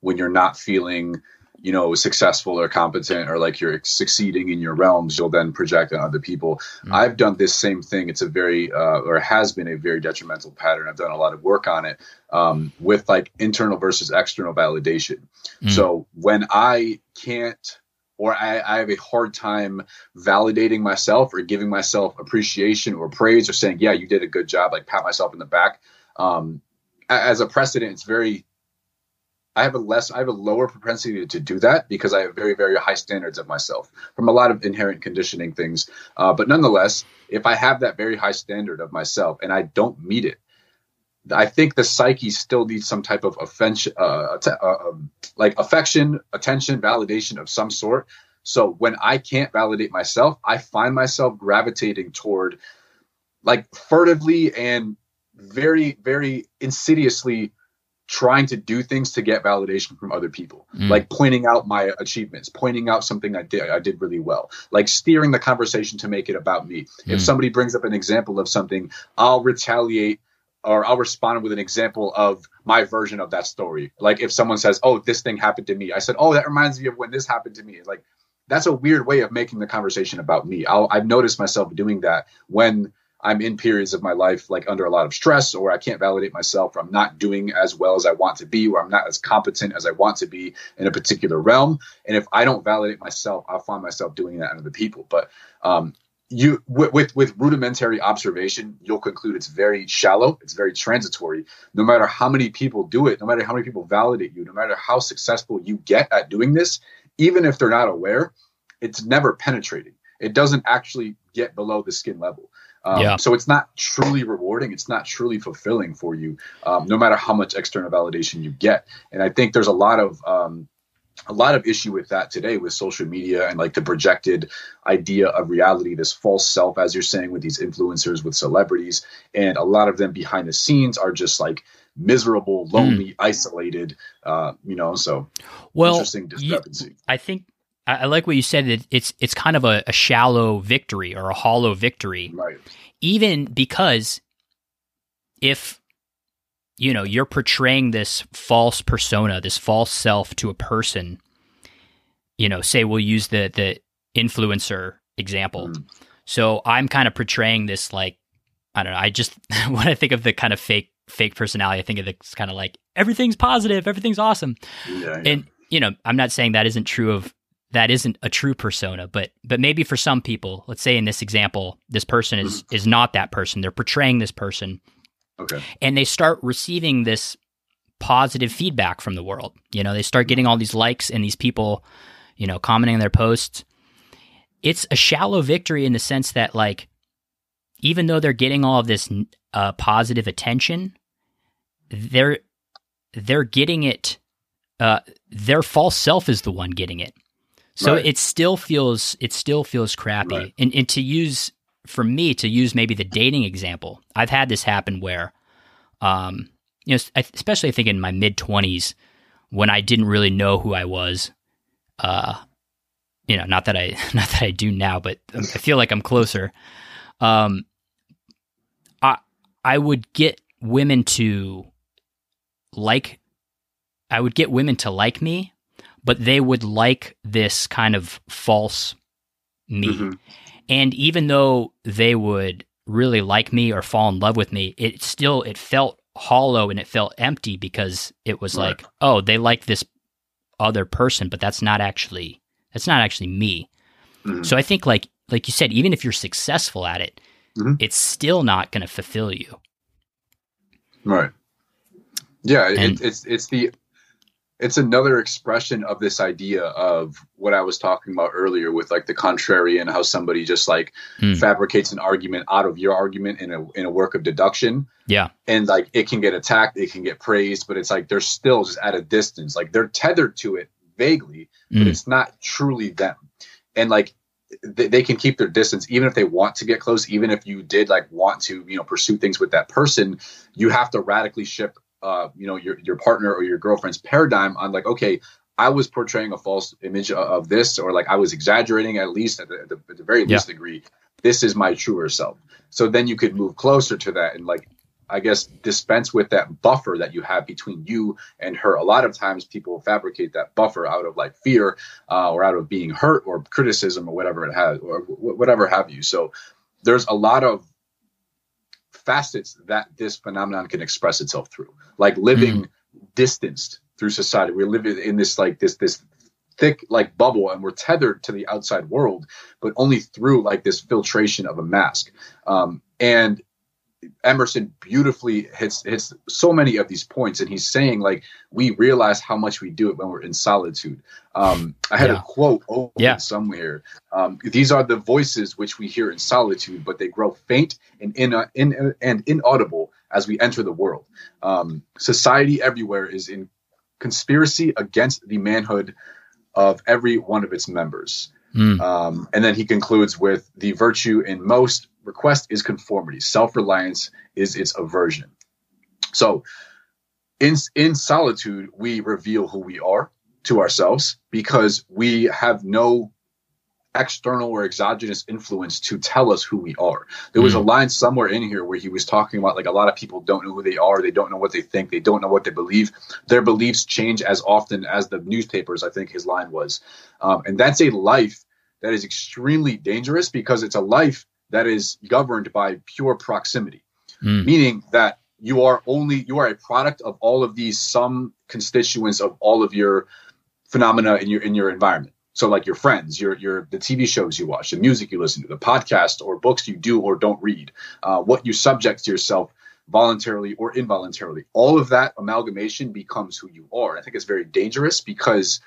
when you're not feeling you know successful or competent or like you're succeeding in your realms you'll then project on other people mm-hmm. i've done this same thing it's a very uh, or has been a very detrimental pattern i've done a lot of work on it um, with like internal versus external validation mm-hmm. so when i can't or I, I, have a hard time validating myself or giving myself appreciation or praise or saying yeah you did a good job like pat myself in the back um, as a precedent it's very I have a less, I have a lower propensity to do that because I have very, very high standards of myself from a lot of inherent conditioning things. Uh, but nonetheless, if I have that very high standard of myself and I don't meet it, I think the psyche still needs some type of affection, uh, uh, um, like affection, attention, validation of some sort. So when I can't validate myself, I find myself gravitating toward, like, furtively and very, very insidiously trying to do things to get validation from other people. Mm. like pointing out my achievements pointing out something i did i did really well. Like steering the conversation to make it about me. Mm. if somebody brings up an example of something i'll retaliate or i'll respond with an example of my version of that story. Like if someone says oh this thing happened to me. I said oh that reminds me of when this happened to me. Like that's a weird way of making the conversation about me. I'll, i've noticed myself doing that when I'm in periods of my life like under a lot of stress or I can't validate myself or I'm not doing as well as I want to be or I'm not as competent as I want to be in a particular realm. And if I don't validate myself, I'll find myself doing that in other people. But um, you with, with, with rudimentary observation, you'll conclude it's very shallow, it's very transitory. No matter how many people do it, no matter how many people validate you, no matter how successful you get at doing this, even if they're not aware, it's never penetrating. It doesn't actually get below the skin level. Um, yeah. So it's not truly rewarding. It's not truly fulfilling for you, um, no matter how much external validation you get. And I think there's a lot of um, a lot of issue with that today with social media and like the projected idea of reality, this false self, as you're saying, with these influencers, with celebrities, and a lot of them behind the scenes are just like miserable, lonely, mm. isolated. Uh, you know, so well, interesting discrepancy. You, I think I, like what you said. That it's it's kind of a, a, shallow victory or a hollow victory, right? Even because if you know you're portraying this false persona, this false self to a person, you know, say we'll use the the influencer example. Mm. So I'm kind of portraying this like I don't know. I just [laughs] when I think of the kind of fake fake personality, I think of it's kind of like everything's positive, everything's awesome, yeah. and you know, I'm not saying that isn't true of that isn't a true persona but but maybe for some people let's say in this example this person is is not that person. They're portraying this person. Okay. And they start receiving this positive feedback from the world. You know they start getting all these likes and these people you know commenting on their posts. It's a shallow victory in the sense that like even though they're getting all of this uh, positive attention they're they're getting it uh, their false self is the one getting it so right. it still feels it still feels crappy. Right. And and to use for me to use maybe the dating example, I've had this happen where, um, you know, especially I think in my mid twenties when I didn't really know who I was. Uh, you know, not that I [laughs] not that I do now, but I feel like I'm closer. Um, I I would get women to like I would get women to like me, but they would like this kind of false me. Mm-hmm. And even though they would really like me or fall in love with me, it still it felt hollow and it felt empty because it was right. like, oh, they like this other person, but that's not actually that's not actually me. Mm-hmm. So I think like like you said, even if you're successful at it, mm-hmm. it's still not going to fulfill you. Right. Yeah, and, it, it's it's the it's another expression of this idea of what I was talking about earlier with like the contrarian, how somebody just like hmm. fabricates an argument out of your argument in a in a work of deduction. Yeah. And like it can get attacked, it can get praised, but it's like they're still just at a distance. Like they're tethered to it vaguely, but hmm. it's not truly them. And like they, they can keep their distance even if they want to get close even if you did like want to you know pursue things with that person you have to radically shift uh, you know your your partner or your girlfriend's paradigm on like okay I was portraying a false image of this or like I was exaggerating at least at the, at the, very least degree this is my truer self so then you could move closer to that and like I guess dispense with that buffer that you have between you and her. A lot of times people fabricate that buffer out of like fear uh, or out of being hurt or criticism or whatever it has or whatever have you. So there's a lot of facets that this phenomenon can express itself through, like living mm. distanced through society. We're living in this like this this thick like bubble and we're tethered to the outside world, but only through like this filtration of a mask. Um, and Emerson beautifully hits hits so many of these points, and he's saying like we realize how much we do it when we're in solitude. Um, I had yeah. a quote yeah. somewhere. Um, These are the voices which we hear in solitude, but they grow faint and in, in and inaudible as we enter the world. Um, society everywhere is in conspiracy against the manhood of every one of its members. Mm. Um, and then he concludes with the virtue in most request is conformity. Self reliance is its aversion. So, in in solitude, we reveal who we are to ourselves because we have no external or exogenous influence to tell us who we are. There was mm. a line somewhere in here where he was talking about like a lot of people don't know who they are, they don't know what they think, they don't know what they believe. Their beliefs change as often as the newspapers, I think his line was. Um, and that's a life that is extremely dangerous because it's a life that is governed by pure proximity, mm. meaning that you are only you are a product of all of these some constituents of all of your phenomena in your in your environment. So like your friends, your your the TV shows you watch, the music you listen to, the podcast or books you do or don't read, uh, what you subject to yourself voluntarily or involuntarily. All of that amalgamation becomes who you are. I think it's very dangerous because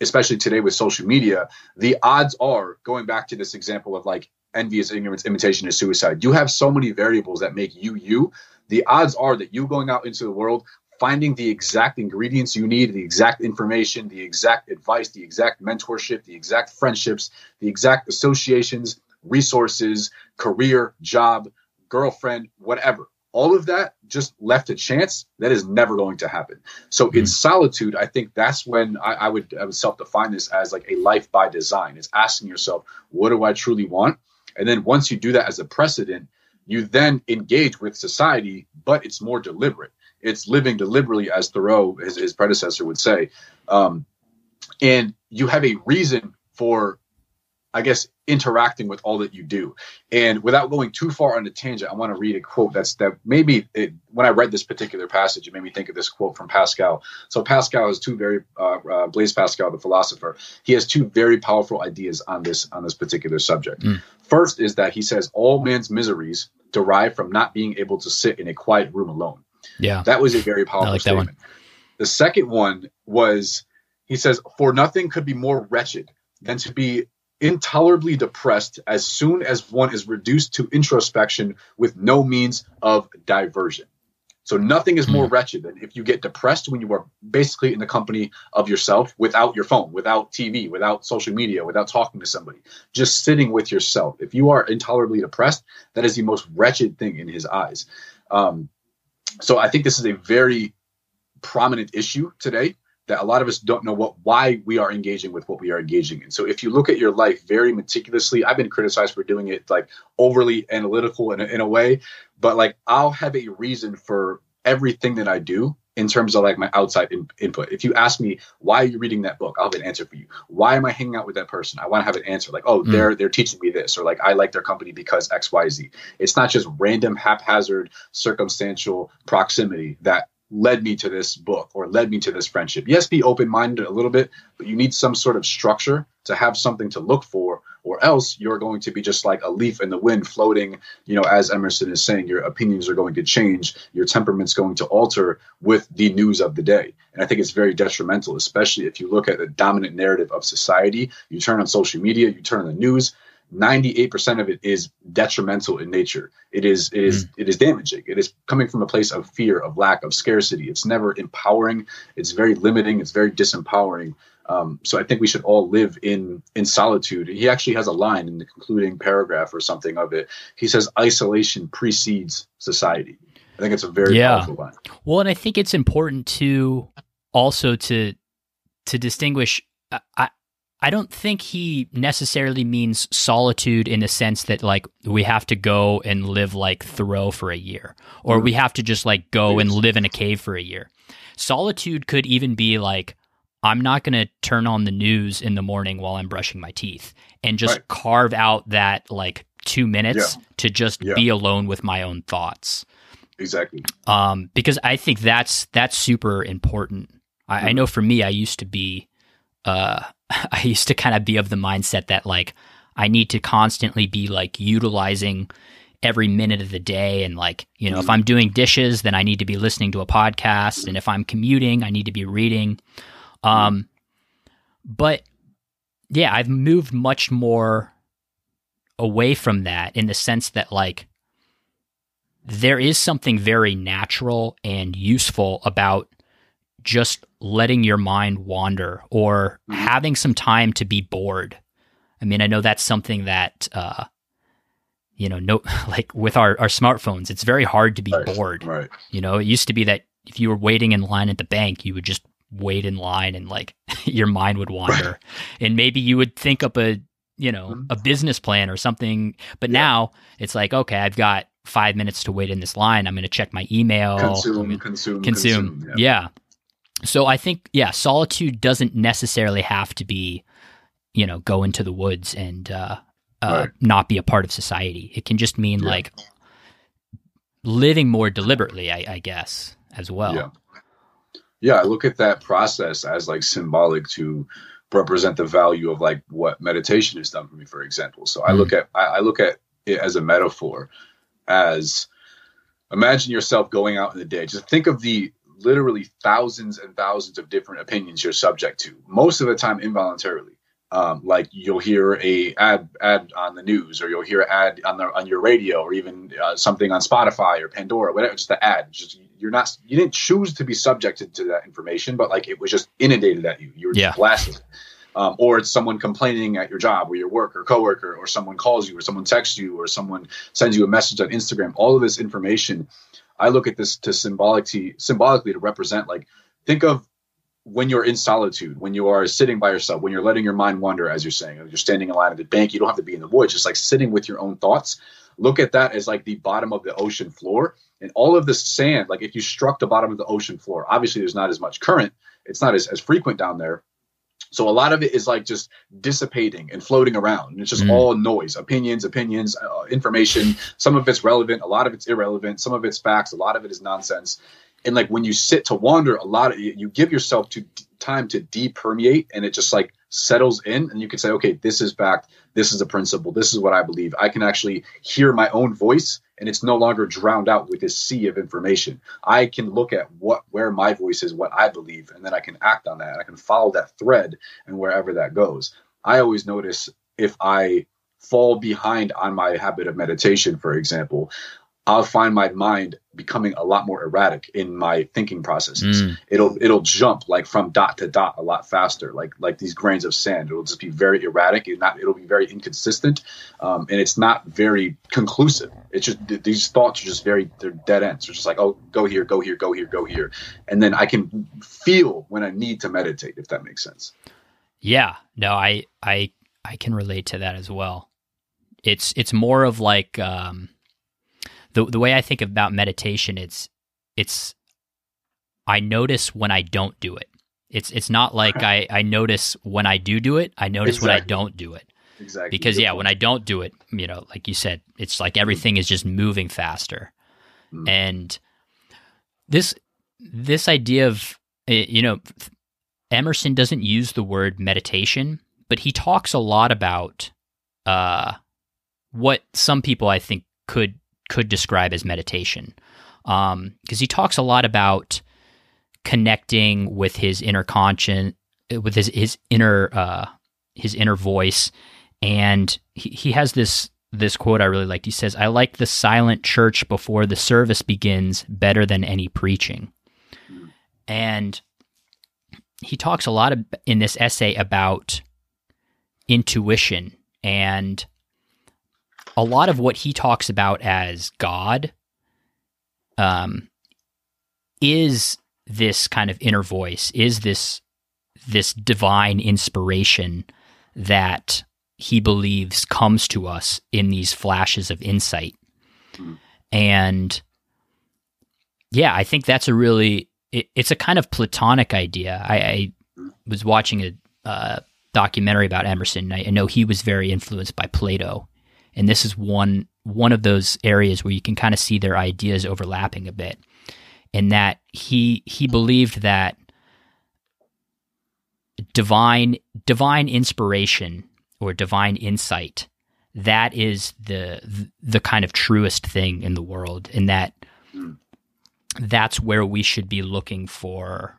especially today with social media, the odds are going back to this example of like envy is ignorance, imitation is suicide. You have so many variables that make you you. The odds are that you going out into the world, finding the exact ingredients you need, the exact information, the exact advice, the exact mentorship, the exact friendships, the exact associations, resources, career, job, girlfriend, whatever. All of that just left to chance. That is never going to happen. So mm-hmm. in solitude, I think that's when I, I would I would self-define this as like a life by design. It's asking yourself, what do I truly want? And then once you do that as a precedent, you then engage with society, but it's more deliberate. It's living deliberately, as Thoreau, his, his predecessor, would say. Um, and you have a reason for I guess, interacting with all that you do. And without going too far on a tangent, I want to read a quote that's that maybe it, when I read this particular passage, it made me think of this quote from Pascal. So Pascal has two very uh, uh, Blaise Pascal, the philosopher. He has two very powerful ideas on this on this particular subject. Mm. First is that he says all man's miseries derive from not being able to sit in a quiet room alone. Yeah, that was a very powerful like statement. The second one was he says, "For nothing could be more wretched." than to be intolerably depressed as soon as one is reduced to introspection with no means of diversion. So nothing is more mm. wretched than if you get depressed when you are basically in the company of yourself without your phone, without TV, without social media, without talking to somebody, just sitting with yourself. If you are intolerably depressed, that is the most wretched thing in his eyes. Um, so I think this is a very prominent issue today that a lot of us don't know what why we are engaging with what we are engaging in. So if you look at your life very meticulously, I've been criticized for doing it like overly analytical in a, in a way, but like I'll have a reason for everything that I do in terms of like my outside in, input. If you ask me why are you reading that book, I'll have an answer for you. Why am I hanging out with that person? I want to have an answer like, oh, mm. they're they're teaching me this, or like I like their company because X Y Z. It's not just random, haphazard, circumstantial proximity that led me to this book or led me to this friendship. Yes, be open minded a little bit, but you need some sort of structure to have something to look for, or else you're going to be just like a leaf in the wind floating. You know, as Emerson is saying, your opinions are going to change, your temperament's going to alter with the news of the day. And I think it's very detrimental, especially if you look at the dominant narrative of society. You turn on social media, you turn on the news, 98% of it is detrimental in nature. It is it is mm. it is damaging. It is coming from a place of fear, of lack, of scarcity. It's never empowering. It's very limiting. It's very disempowering. Um, so I think we should all live in in solitude. He actually has a line in the concluding paragraph or something of it. He says, "Isolation precedes society." I think it's a very yeah. powerful line. Well, and I think it's important to also to to distinguish. I, I don't think he necessarily means solitude in the sense that like we have to go and live like Thoreau for a year, or mm-hmm. we have to just like go and live in a cave for a year. Solitude could even be like I'm not going to turn on the news in the morning while I'm brushing my teeth and just right. carve out that like two minutes yeah. to just yeah. be alone with my own thoughts. Exactly. Um, because I think that's that's super important. I, mm-hmm. I know for me, I used to be uh [laughs] I used to kind of be of the mindset that like I need to constantly be like utilizing every minute of the day and like you know if mm-hmm. i'm doing dishes then i need to be listening to a podcast and if i'm commuting i need to be reading um but yeah i've moved much more away from that in the sense that like there is something very natural and useful about just letting your mind wander or mm-hmm. having some time to be bored. I mean, I know that's something that, uh, you know, no, [laughs] like with our, our smartphones, it's very hard to be right, bored. Right. You know, it used to be that if you were waiting in line at the bank, you would just wait in line and like [laughs] your mind would wander. Right. And maybe you would think up a, you know, mm-hmm. a business plan or something. But yeah. now it's like, okay, I've got five minutes to wait in this line. I'm going to check my email. Consume, consume, consume. consume yeah. yeah. So I think, yeah, solitude doesn't necessarily have to be, you know, go into the woods and uh, uh, right. not be a part of society. It can just mean yeah. like living more deliberately, I, I, guess, as well. Yeah. Yeah, I look at that process as like symbolic to represent the value of like what meditation has done for me, for example. So I mm. look at I, I look at it as a metaphor, as imagine yourself going out in the day. Just think of the literally thousands and thousands of different opinions you're subject to, most of the time involuntarily. Um, like you'll hear a ad ad on the news, or you'll hear an ad on the on your radio, or even uh, something on Spotify or Pandora, whatever. Just the ad. Just you're not you didn't choose to be subjected to that information, but like it was just inundated at you. You were yeah. blasted. Um, or it's someone complaining at your job or your work or coworker, or someone calls you, or someone texts you, or someone sends you a message on Instagram. All of this information I look at this to symbolically symbolically to represent like think of when you're in solitude, when you are sitting by yourself, when you're letting your mind wander, as you're saying, you're standing in line at the bank, you don't have to be in the woods, just like sitting with your own thoughts. Look at that as like the bottom of the ocean floor. And all of the sand, like if you struck the bottom of the ocean floor, obviously there's not as much current, it's not as, as frequent down there. So a lot of it is like just dissipating and floating around. And it's just mm. all noise, opinions, opinions, uh, information. Some of it's relevant, a lot of it's irrelevant. Some of it's facts, a lot of it is nonsense. And like when you sit to wander, a lot of you give yourself to time to depermeate, and it just like settles in, and you can say, okay, this is fact, this is a principle, this is what I believe. I can actually hear my own voice and it's no longer drowned out with this sea of information. I can look at what where my voice is, what I believe, and then I can act on that. I can follow that thread and wherever that goes. I always notice if I fall behind on my habit of meditation, for example, I'll find my mind becoming a lot more erratic in my thinking processes. Mm. It'll it'll jump like from dot to dot a lot faster, like like these grains of sand. It'll just be very erratic and not it'll be very inconsistent, um, and it's not very conclusive. It's just these thoughts are just very they're dead ends. They're just like oh go here, go here, go here, go here, and then I can feel when I need to meditate if that makes sense. Yeah, no, I I I can relate to that as well. It's it's more of like um, the the way I think about meditation. It's it's I notice when I don't do it. It's it's not like I I notice when I do do it. I notice exactly. when I don't do it. Exactly. Because yeah, when I don't do it, you know, like you said, it's like everything is just moving faster. Mm. And this this idea of eh, you know Emerson doesn't use the word meditation, but he talks a lot about uh, what some people I think could could describe as meditation, because um, he talks a lot about connecting with his inner conscience, with his his inner uh, his inner voice, and he, he has this this quote I really liked. He says, "I like the silent church before the service begins better than any preaching," and he talks a lot of, in this essay about intuition and a lot of what he talks about as God um, is this kind of inner voice, is this this divine inspiration that he believes comes to us in these flashes of insight. And yeah, I think that's a really it, it's a kind of platonic idea. I, I was watching a uh, documentary about Emerson. I, I know he was very influenced by Plato, and this is one one of those areas where you can kind of see their ideas overlapping a bit. In that he he believed that divine divine inspiration or divine insight that is the the kind of truest thing in the world, and that hmm. that's where we should be looking for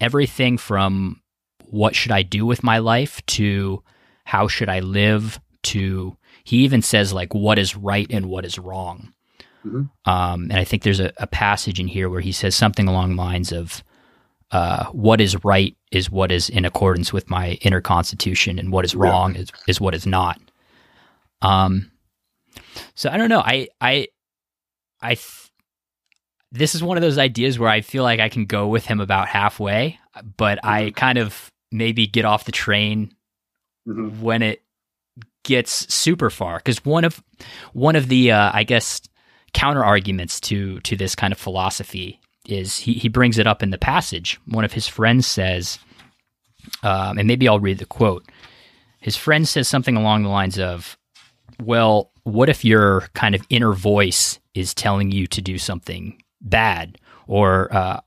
everything from what should I do with my life to how should I live to he even says like what is right and what is wrong. Mm-hmm. Um, and I think there's a, a, passage in here where he says something along the lines of uh, what is right is what is in accordance with my inner constitution, and what is wrong yeah. is, is what is not. Um, so I don't know. I I I th- this is one of those ideas where I feel like I can go with him about halfway, but mm-hmm. I kind of maybe get off the train mm-hmm. when it gets super far. Because one of one of the uh, I guess counter arguments to to this kind of philosophy is he he brings it up in the passage. One of his friends says, um, and maybe I'll read the quote. His friend says something along the lines of, "Well, what if your kind of inner voice is telling you to do something bad or uh,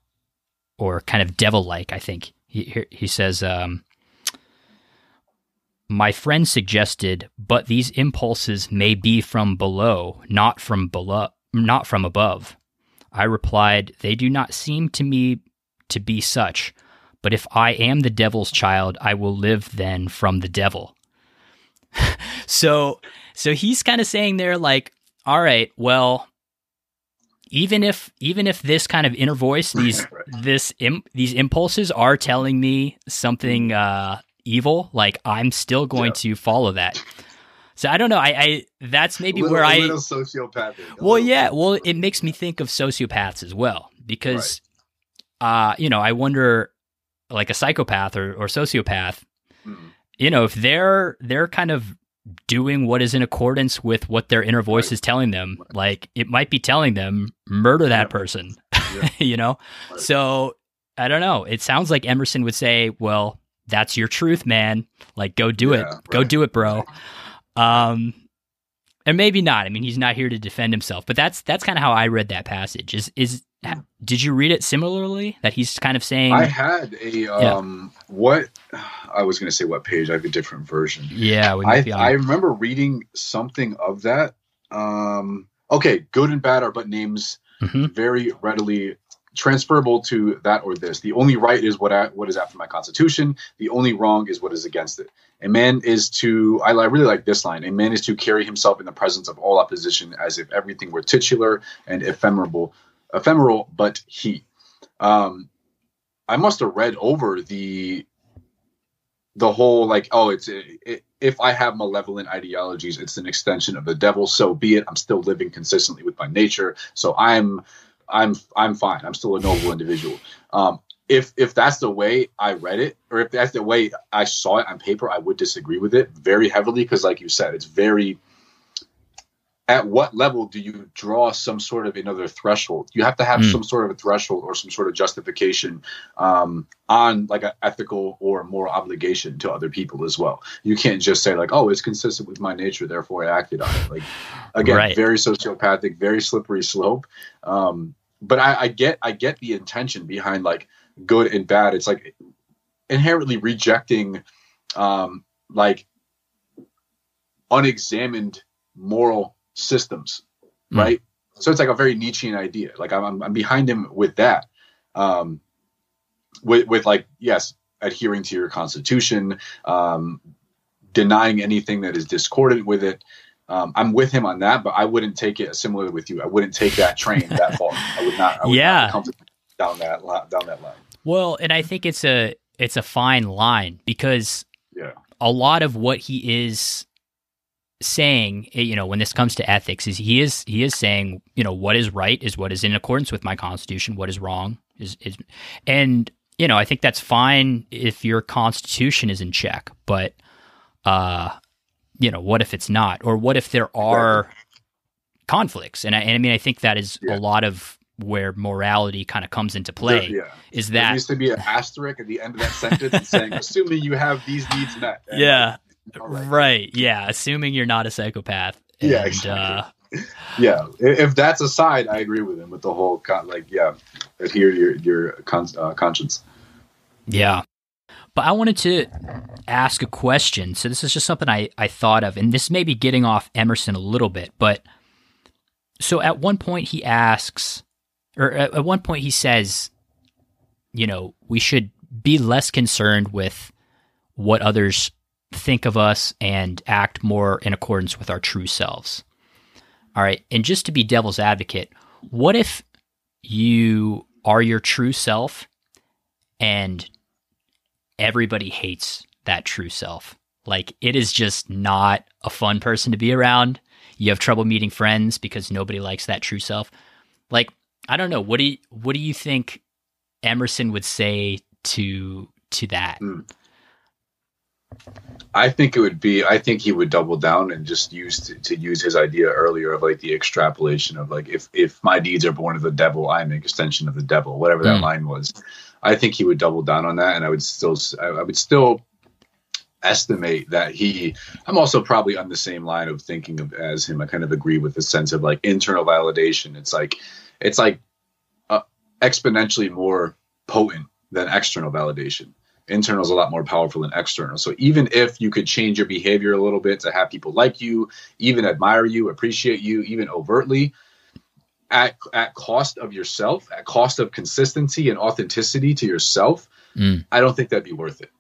or kind of devil like. I think he he says. Um, my friend suggested, but these impulses may be from below, not from below, not from above. I replied, They do not seem to me to be such, but if I am the devil's child, I will live then from the devil. [laughs] so so he's kind of saying there like, all right, well, even if even if this kind of inner voice these this these impulses are telling me something uh, evil like i'm still going yeah. to follow that so i don't know i, I that's maybe little, where i sociopathic well yeah well it makes me think of sociopaths as well because right. uh you know i wonder like a psychopath or, or sociopath mm-hmm. you know if they're they're kind of doing what is in accordance with what their inner voice right. is telling them. Like it might be telling them murder that person, [laughs] you know? Right. So I don't know. It sounds like Emerson would say, well, that's your truth, man. Like go do yeah, it. Right. Go do it, bro. Um and maybe not. I mean, he's not here to defend himself, but that's that's kind of how I read that passage. Is is did you read it similarly? That he's kind of saying I had a um yeah. what I was going to say what page. I have a different version. Yeah, I I remember reading something of that. Um okay, good and bad are but names mm-hmm. very readily transferable to that or this. The only right is what I, what is after my constitution. The only wrong is what is against it. A man is to I, I really like this line. A man is to carry himself in the presence of all opposition as if everything were titular and ephemeral, ephemeral, but he. Um, I must have read over the the whole like oh it's it, if I have malevolent ideologies, it's an extension of the devil. So be it. I'm still living consistently with my nature. So I'm I'm I'm fine. I'm still a noble individual. Um, if if that's the way I read it, or if that's the way I saw it on paper, I would disagree with it very heavily because, like you said, it's very. At what level do you draw some sort of another threshold? You have to have mm. some sort of a threshold or some sort of justification um, on like an ethical or moral obligation to other people as well. You can't just say like, "Oh, it's consistent with my nature, therefore I acted on it." Like, again, right. very sociopathic, very slippery slope. Um, but I, I get I get the intention behind like good and bad. It's like inherently rejecting um like unexamined moral systems, mm. right? So it's like a very Nietzschean idea. Like I'm, I'm behind him with that. Um, with, with like, yes, adhering to your constitution, um, denying anything that is discordant with it, um, I'm with him on that, but I wouldn't take it similarly with you. I wouldn't take that train that [laughs] far. I would not. I would yeah. Not down that down that line. Well, and I think it's a it's a fine line because yeah, a lot of what he is saying, eh, you know, when this comes to ethics, is he is he is saying, you know, what is right is what is in accordance with my constitution. What is wrong is is, and you know, I think that's fine if your constitution is in check, but uh you know, what if it's not? Or what if there are conflicts? And I, and I mean, I think that is yeah. a lot of where morality kind of comes into play. Yeah. Is that there used to be an asterisk at the end of that sentence saying, assuming you have these needs met. And yeah. Right. right. Yeah. Assuming you're not a psychopath. And, yeah. Exactly. Uh, yeah. If that's a aside, I agree with him with the whole con- like, yeah, adhere your your con- uh, conscience. Yeah. But I wanted to ask a question. So this is just something I, I thought of, and this may be getting off Emerson a little bit, but so at one point he asks, or at, at one point he says, you know, we should be less concerned with what others think of us and act more in accordance with our true selves. All right. And just to be devil's advocate, what if you are your true self and everybody hates that true self. Like it is just not a fun person to be around. You have trouble meeting friends because nobody likes that true self. Like I don't know, what do you what do you think Emerson would say to to that? Mm. I think it would be. I think he would double down and just use to, to, use his idea earlier of like the extrapolation of like if if my deeds are born of the devil, I'm an extension of the devil. Whatever that mm. line was. I think he would double down on that, and I would still I would still estimate that he i'm also probably on the same line of thinking of as him i kind of agree with the sense of like internal validation it's like it's like uh, exponentially more potent than external validation internal is a lot more powerful than external so even if you could change your behavior a little bit to have people like you even admire you appreciate you even overtly at at cost of yourself, at cost of consistency and authenticity to yourself, mm. I don't think that'd be worth it,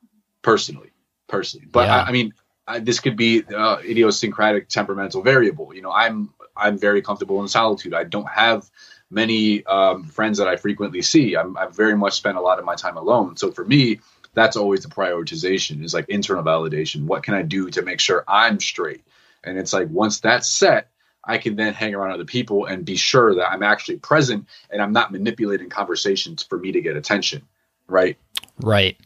personally. Personally, but yeah. I, I, mean, I, this could be uh, idiosyncratic temperamental variable. You know, I'm I'm very comfortable in solitude. I don't have many um, friends that I frequently see. I'm, I very much spent a lot of my time alone. So for me, that's always the prioritization is like internal validation. What can I do to make sure I'm straight? And it's like once that's set, I can then hang around other people and be sure that I'm actually present and I'm not manipulating conversations for me to get attention. Right. Right.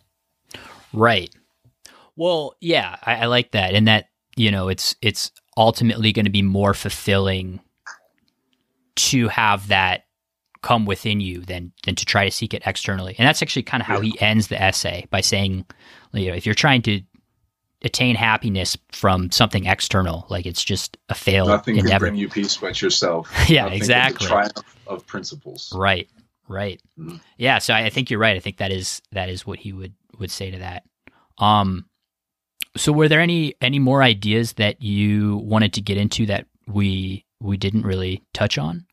Right. Well, yeah, I, I like that. And that, you know, it's it's ultimately going to be more fulfilling to have that come within you than than to try to seek it externally. And that's actually kind of how yeah. he ends the essay by saying, you know, if you're trying to attain happiness from something external. Like it's just a failed Nothing endeavor. can bring you peace but yourself. [laughs] yeah, Nothing exactly. triumph of principles. Right. Right. Mm-hmm. Yeah. So I think you're right. I think that is that is what he would would say to that. Um. So were there any any more ideas that you wanted to get into that we we didn't really touch on?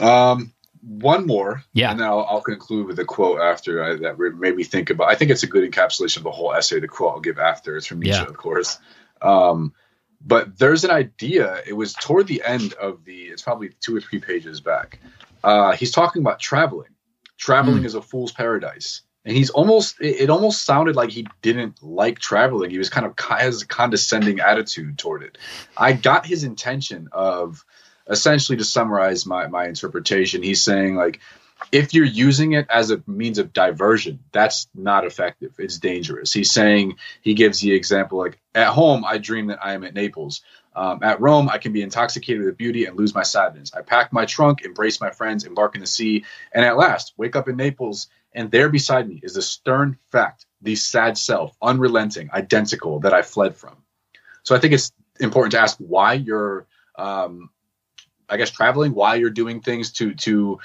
Um. One more, yeah, and then I'll, I'll conclude with a quote after I, that made me think about. I think it's a good encapsulation of the whole essay. The quote I'll give after it's from Nietzsche, Yeah. of course. Um, but there's an idea. It was toward the end of the. It's probably two or three pages back. Uh, he's talking about traveling. Traveling Hmm. is a fool's paradise, and he's almost. It, it almost sounded like he didn't like traveling. He was kind of has a condescending attitude toward it. I got his intention of essentially to summarize my my interpretation. He's saying like if you're using it as a means of diversion, that's not effective. It's dangerous. He's saying he gives the example like at home, I dream that I am at Naples. Um, at Rome, I can be intoxicated with beauty and lose my sadness. I pack my trunk, embrace my friends, embark in the sea, and at last wake up in Naples. And there beside me is the stern fact, the sad self, unrelenting, identical that I fled from. So I think it's important to ask why you're, um, I guess, traveling, why you're doing things to to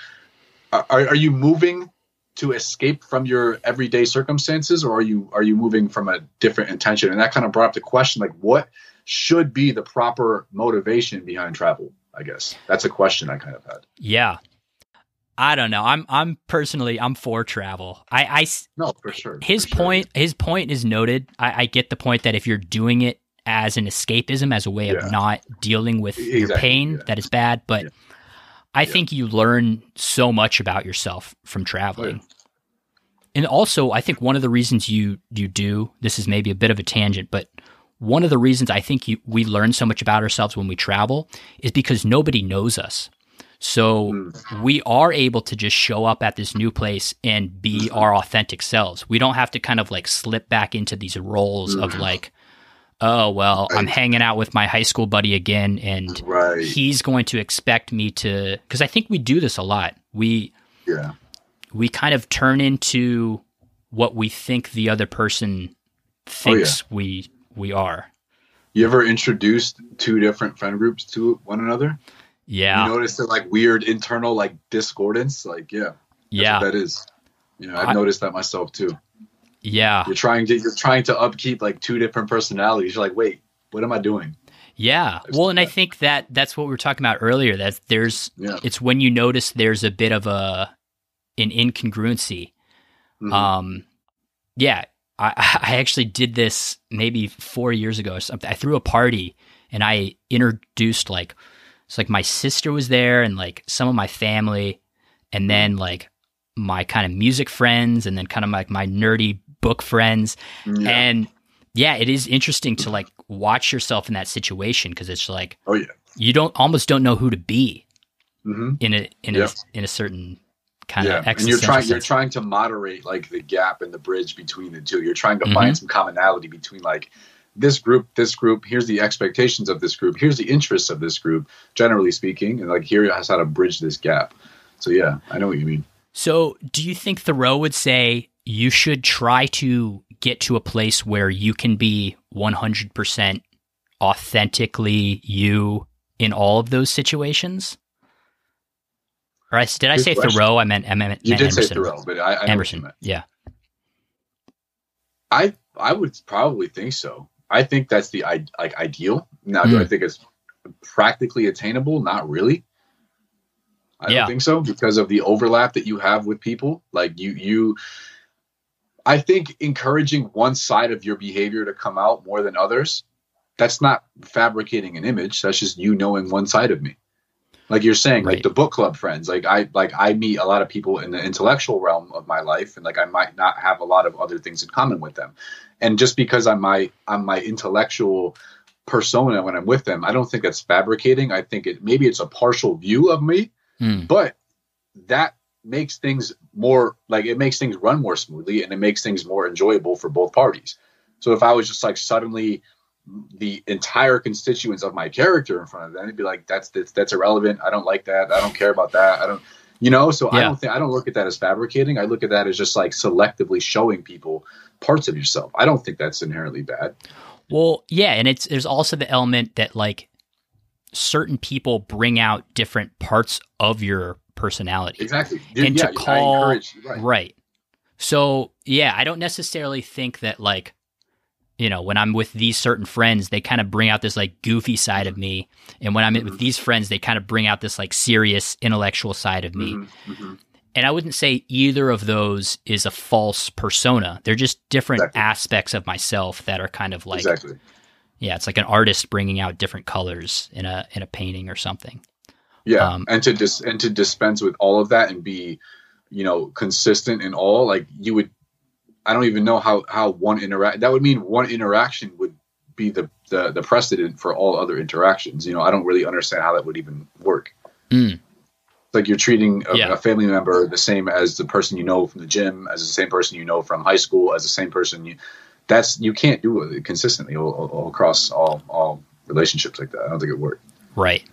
are, are you moving to escape from your everyday circumstances or are you are you moving from a different intention and that kind of brought up the question like what should be the proper motivation behind travel i guess that's a question i kind of had yeah. I don't know. I'm I'm personally I'm for travel. I no for sure his for sure. point his point is noted. I, I get the point that if you're doing it as an escapism, as a way Yeah. of not dealing with your pain, yeah. that is bad. But Yeah. I think you learn so much about yourself from traveling. And also, I think one of the reasons you you do this is maybe a bit of a tangent, but one of the reasons I think you, we learn so much about ourselves when we travel is because nobody knows us. So Mm. we are able to just show up at this new place and be our authentic selves. We don't have to kind of like slip back into these roles of Mhm. like, oh, well, I'm hanging out with my high school buddy again and right. he's going to expect me to because I think we do this a lot. We yeah. we kind of turn into what we think the other person oh, thinks we we are. you ever introduced two different friend groups to one another? Yeah. you notice the like weird internal like discordance? Like yeah. Yeah. that is. You know i've I- noticed that myself too yeah. you're trying to you're trying to upkeep like two different personalities you're like wait what am i doing Yeah. Well, and I think that that's what we were talking about earlier that there's yeah it's when you notice there's a bit of a an incongruency. Mhm. Um yeah, I [laughs] I actually did this maybe 4 years ago or something. I threw a party and I introduced like it's like my sister was there and like some of my family and then like my kind of music friends and then kind of like my nerdy book friends. Yeah. and yeah, it is interesting to like watch yourself in that situation because it's like oh yeah. you don't almost don't know who to be hmm in a in Yeah. a in a certain kind yeah. Of and you're trying you're trying to moderate like the gap and the bridge between the two. You're trying to Mhm. find some commonality between like this group this group here's the expectations of this group here's the interests of this group generally speaking and like here is how to bridge this gap. So yeah i know what you mean. So, do you think Thoreau would say you should try to get to a place where you can be 100% authentically you in all of those situations? Or I, did I Good say question. Thoreau? I meant, I meant, you meant did say Emerson. thoreau but i, I know what you Emerson. Yeah. I I would probably think so. I think that's the like ideal. Now, do Hmm. I think it's practically attainable? Not really. I Yeah. don't think so because of the overlap that you have with people. Like you you I think encouraging one side of your behavior to come out more than others, that's not fabricating an image. That's just you knowing one side of me. Like you're saying, Right. like the book club friends, like I like I meet a lot of people in the intellectual realm of my life, and like I might not have a lot of other things in common with them. And just because I'm my I'm my intellectual persona when I'm with them, I don't think that's fabricating. I think it maybe it's a partial view of me, Hmm. but that makes things more like it makes things run more smoothly and it makes things more enjoyable for both parties. So if I was just like suddenly the entire constituents of my character in front of them, it'd be like that's that's, that's irrelevant. I don't like that. I don't care about that. I don't you know, so I don't think I don't look at that as fabricating. I look at that as just like selectively showing people parts of yourself. I don't think that's inherently bad. Well, yeah, and it's there's also the element that like certain people bring out different parts of your personality. Exactly. And yeah, to call- right. Right. So, yeah, I don't necessarily think that like you know, when I'm with these certain friends, they kind of bring out this like goofy side of me. And when I'm mm-hmm. with these friends, they kind of bring out this like serious intellectual side of me. Mm-hmm. mm-hmm. And I wouldn't say either of those is a false persona. They're just different exactly. aspects of myself that are kind of like Exactly. Yeah, it's like an artist bringing out different colors in a in a painting or something. Yeah. Um, and to dis- and to dispense with all of that and be, you know, consistent in all, like you would I don't even know how how one interact that would mean one interaction would be the, the the precedent for all other interactions. You know, I don't really understand how that would even work. Mm. Like you're treating a, yeah. a, family member the same as the person you know from the gym, as the same person you know from high school, as the same person you. That's you can't do it consistently all, all, all across all all relationships like that. I don't think it works. Right.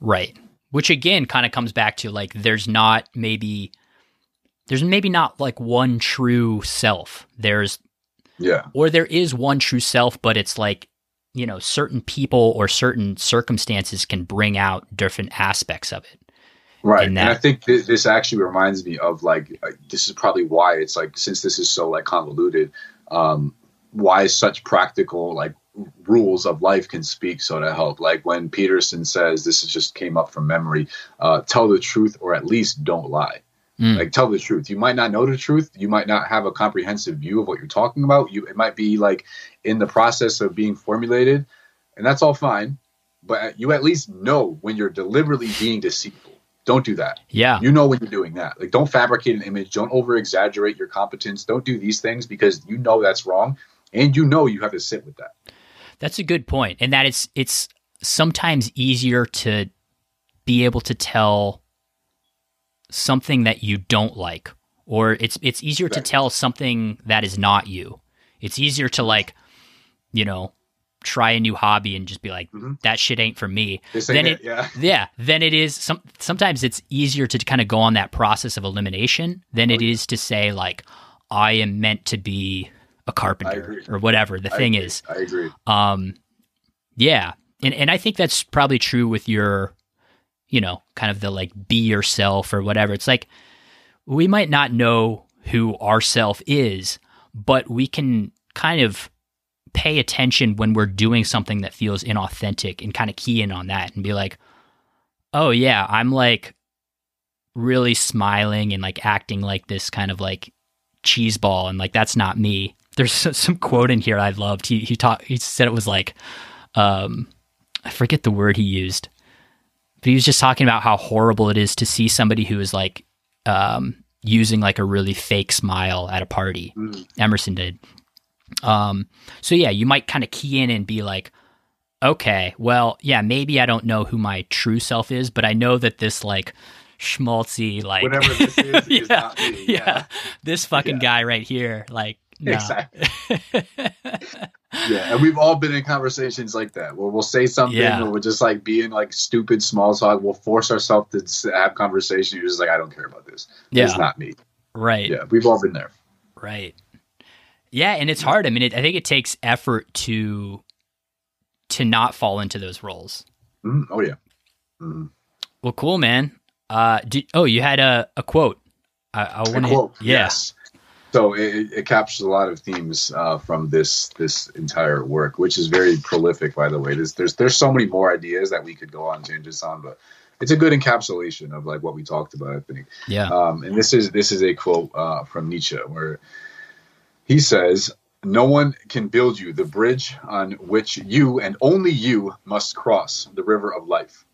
Right. Which again kind of comes back to like there's not maybe there's maybe not like one true self. There's yeah. Or there is one true self, but it's like, you know, certain people or certain circumstances can bring out different aspects of it. Right. And, and I think th- this actually reminds me of like, this is probably why it's like, since this is so like convoluted, um, why such practical like rules of life can speak so to help like when peterson says this is just came up from memory uh, tell the truth or at least don't lie Mm. Like tell the truth. You might not know the truth. You might not have a comprehensive view of what you're talking about. You it might be like in the process of being formulated, and that's all fine. But you at least know when you're deliberately being deceitful. Don't do that. Yeah. You know when you're doing that. Like don't fabricate an image. Don't over exaggerate your competence. Don't do these things because you know that's wrong, and you know you have to sit with that. That's a good point, and that it's it's sometimes easier to be able to tell something that you don't like or it's it's easier right. to tell something that is not you. It's easier to like, you know, try a new hobby and just be like, mm-hmm. that shit ain't for me. then it, it, yeah, [laughs] yeah. Then it is. Some sometimes it's easier to kind of go on that process of elimination than oh, it yeah. is to say like, I am meant to be a carpenter or whatever the I thing agree. is. I agree. Um, yeah, and and I think that's probably true with your you know, kind of the like be yourself or whatever. It's like we might not know who our self is, but we can kind of pay attention when we're doing something that feels inauthentic and kind of key in on that and be like, oh, yeah, I'm like really smiling and like acting like this kind of like cheese ball and like that's not me. There's some quote in here I loved. He he taught he said it was like um I forget the word he used but he was just talking about how horrible it is to see somebody who is like um, using like a really fake smile at a party. Mm. Emerson did. Um, so yeah, you might kind of key in and be like, okay, well, yeah, maybe I don't know who my true self is, but I know that this like schmaltzy like whatever this is, [laughs] yeah, is not me. Yeah. yeah. this fucking yeah. guy right here, like exactly. [laughs] yeah, and we've all been in conversations like that where we'll say something yeah. or we're just like being like stupid small talk. We'll force ourselves to have conversation. You're just like, I don't care about this. Yeah. It's not me. Right. Yeah, we've all been there. Right. Yeah, and it's hard. I mean, it, I think it takes effort to to not fall into those roles. Mm, oh yeah. Mm. Well, cool, man. Uh, did, oh, you had a, a quote. I, I want to. Yes. So it, it, captures a lot of themes uh, from this this entire work, which is very prolific, by the way. There's, there's there's so many more ideas that we could go on tangents on, but it's a good encapsulation of like what we talked about. I think. Yeah. Um, and this is this is a quote uh, from Nietzsche where he says, "No one can build you the bridge on which you and only you must cross the river of life.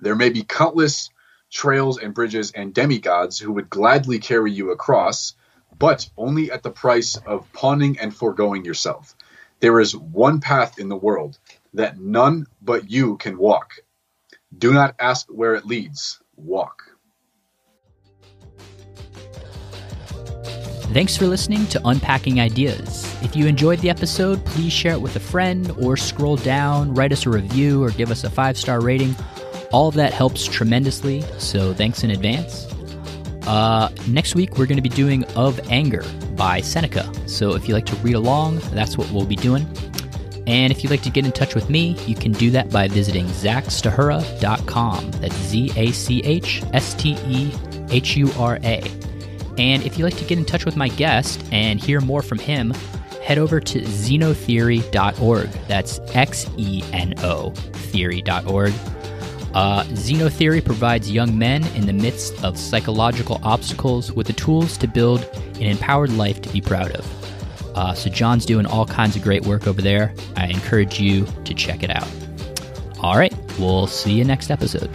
There may be countless." Trails and bridges and demigods who would gladly carry you across, but only at the price of pawning and foregoing yourself. There is one path in the world that none but you can walk. Do not ask where it leads, walk. Thanks for listening to Unpacking Ideas. If you enjoyed the episode, please share it with a friend or scroll down, write us a review, or give us a five star rating. All of that helps tremendously, so thanks in advance. Uh, next week, we're going to be doing Of Anger by Seneca. So if you like to read along, that's what we'll be doing. And if you'd like to get in touch with me, you can do that by visiting zachstehura.com. That's Z A C H S T E H U R A. And if you'd like to get in touch with my guest and hear more from him, head over to xenotheory.org. That's X E N O theory.org. Uh, Xenotheory provides young men in the midst of psychological obstacles with the tools to build an empowered life to be proud of. Uh, so, John's doing all kinds of great work over there. I encourage you to check it out. All right, we'll see you next episode.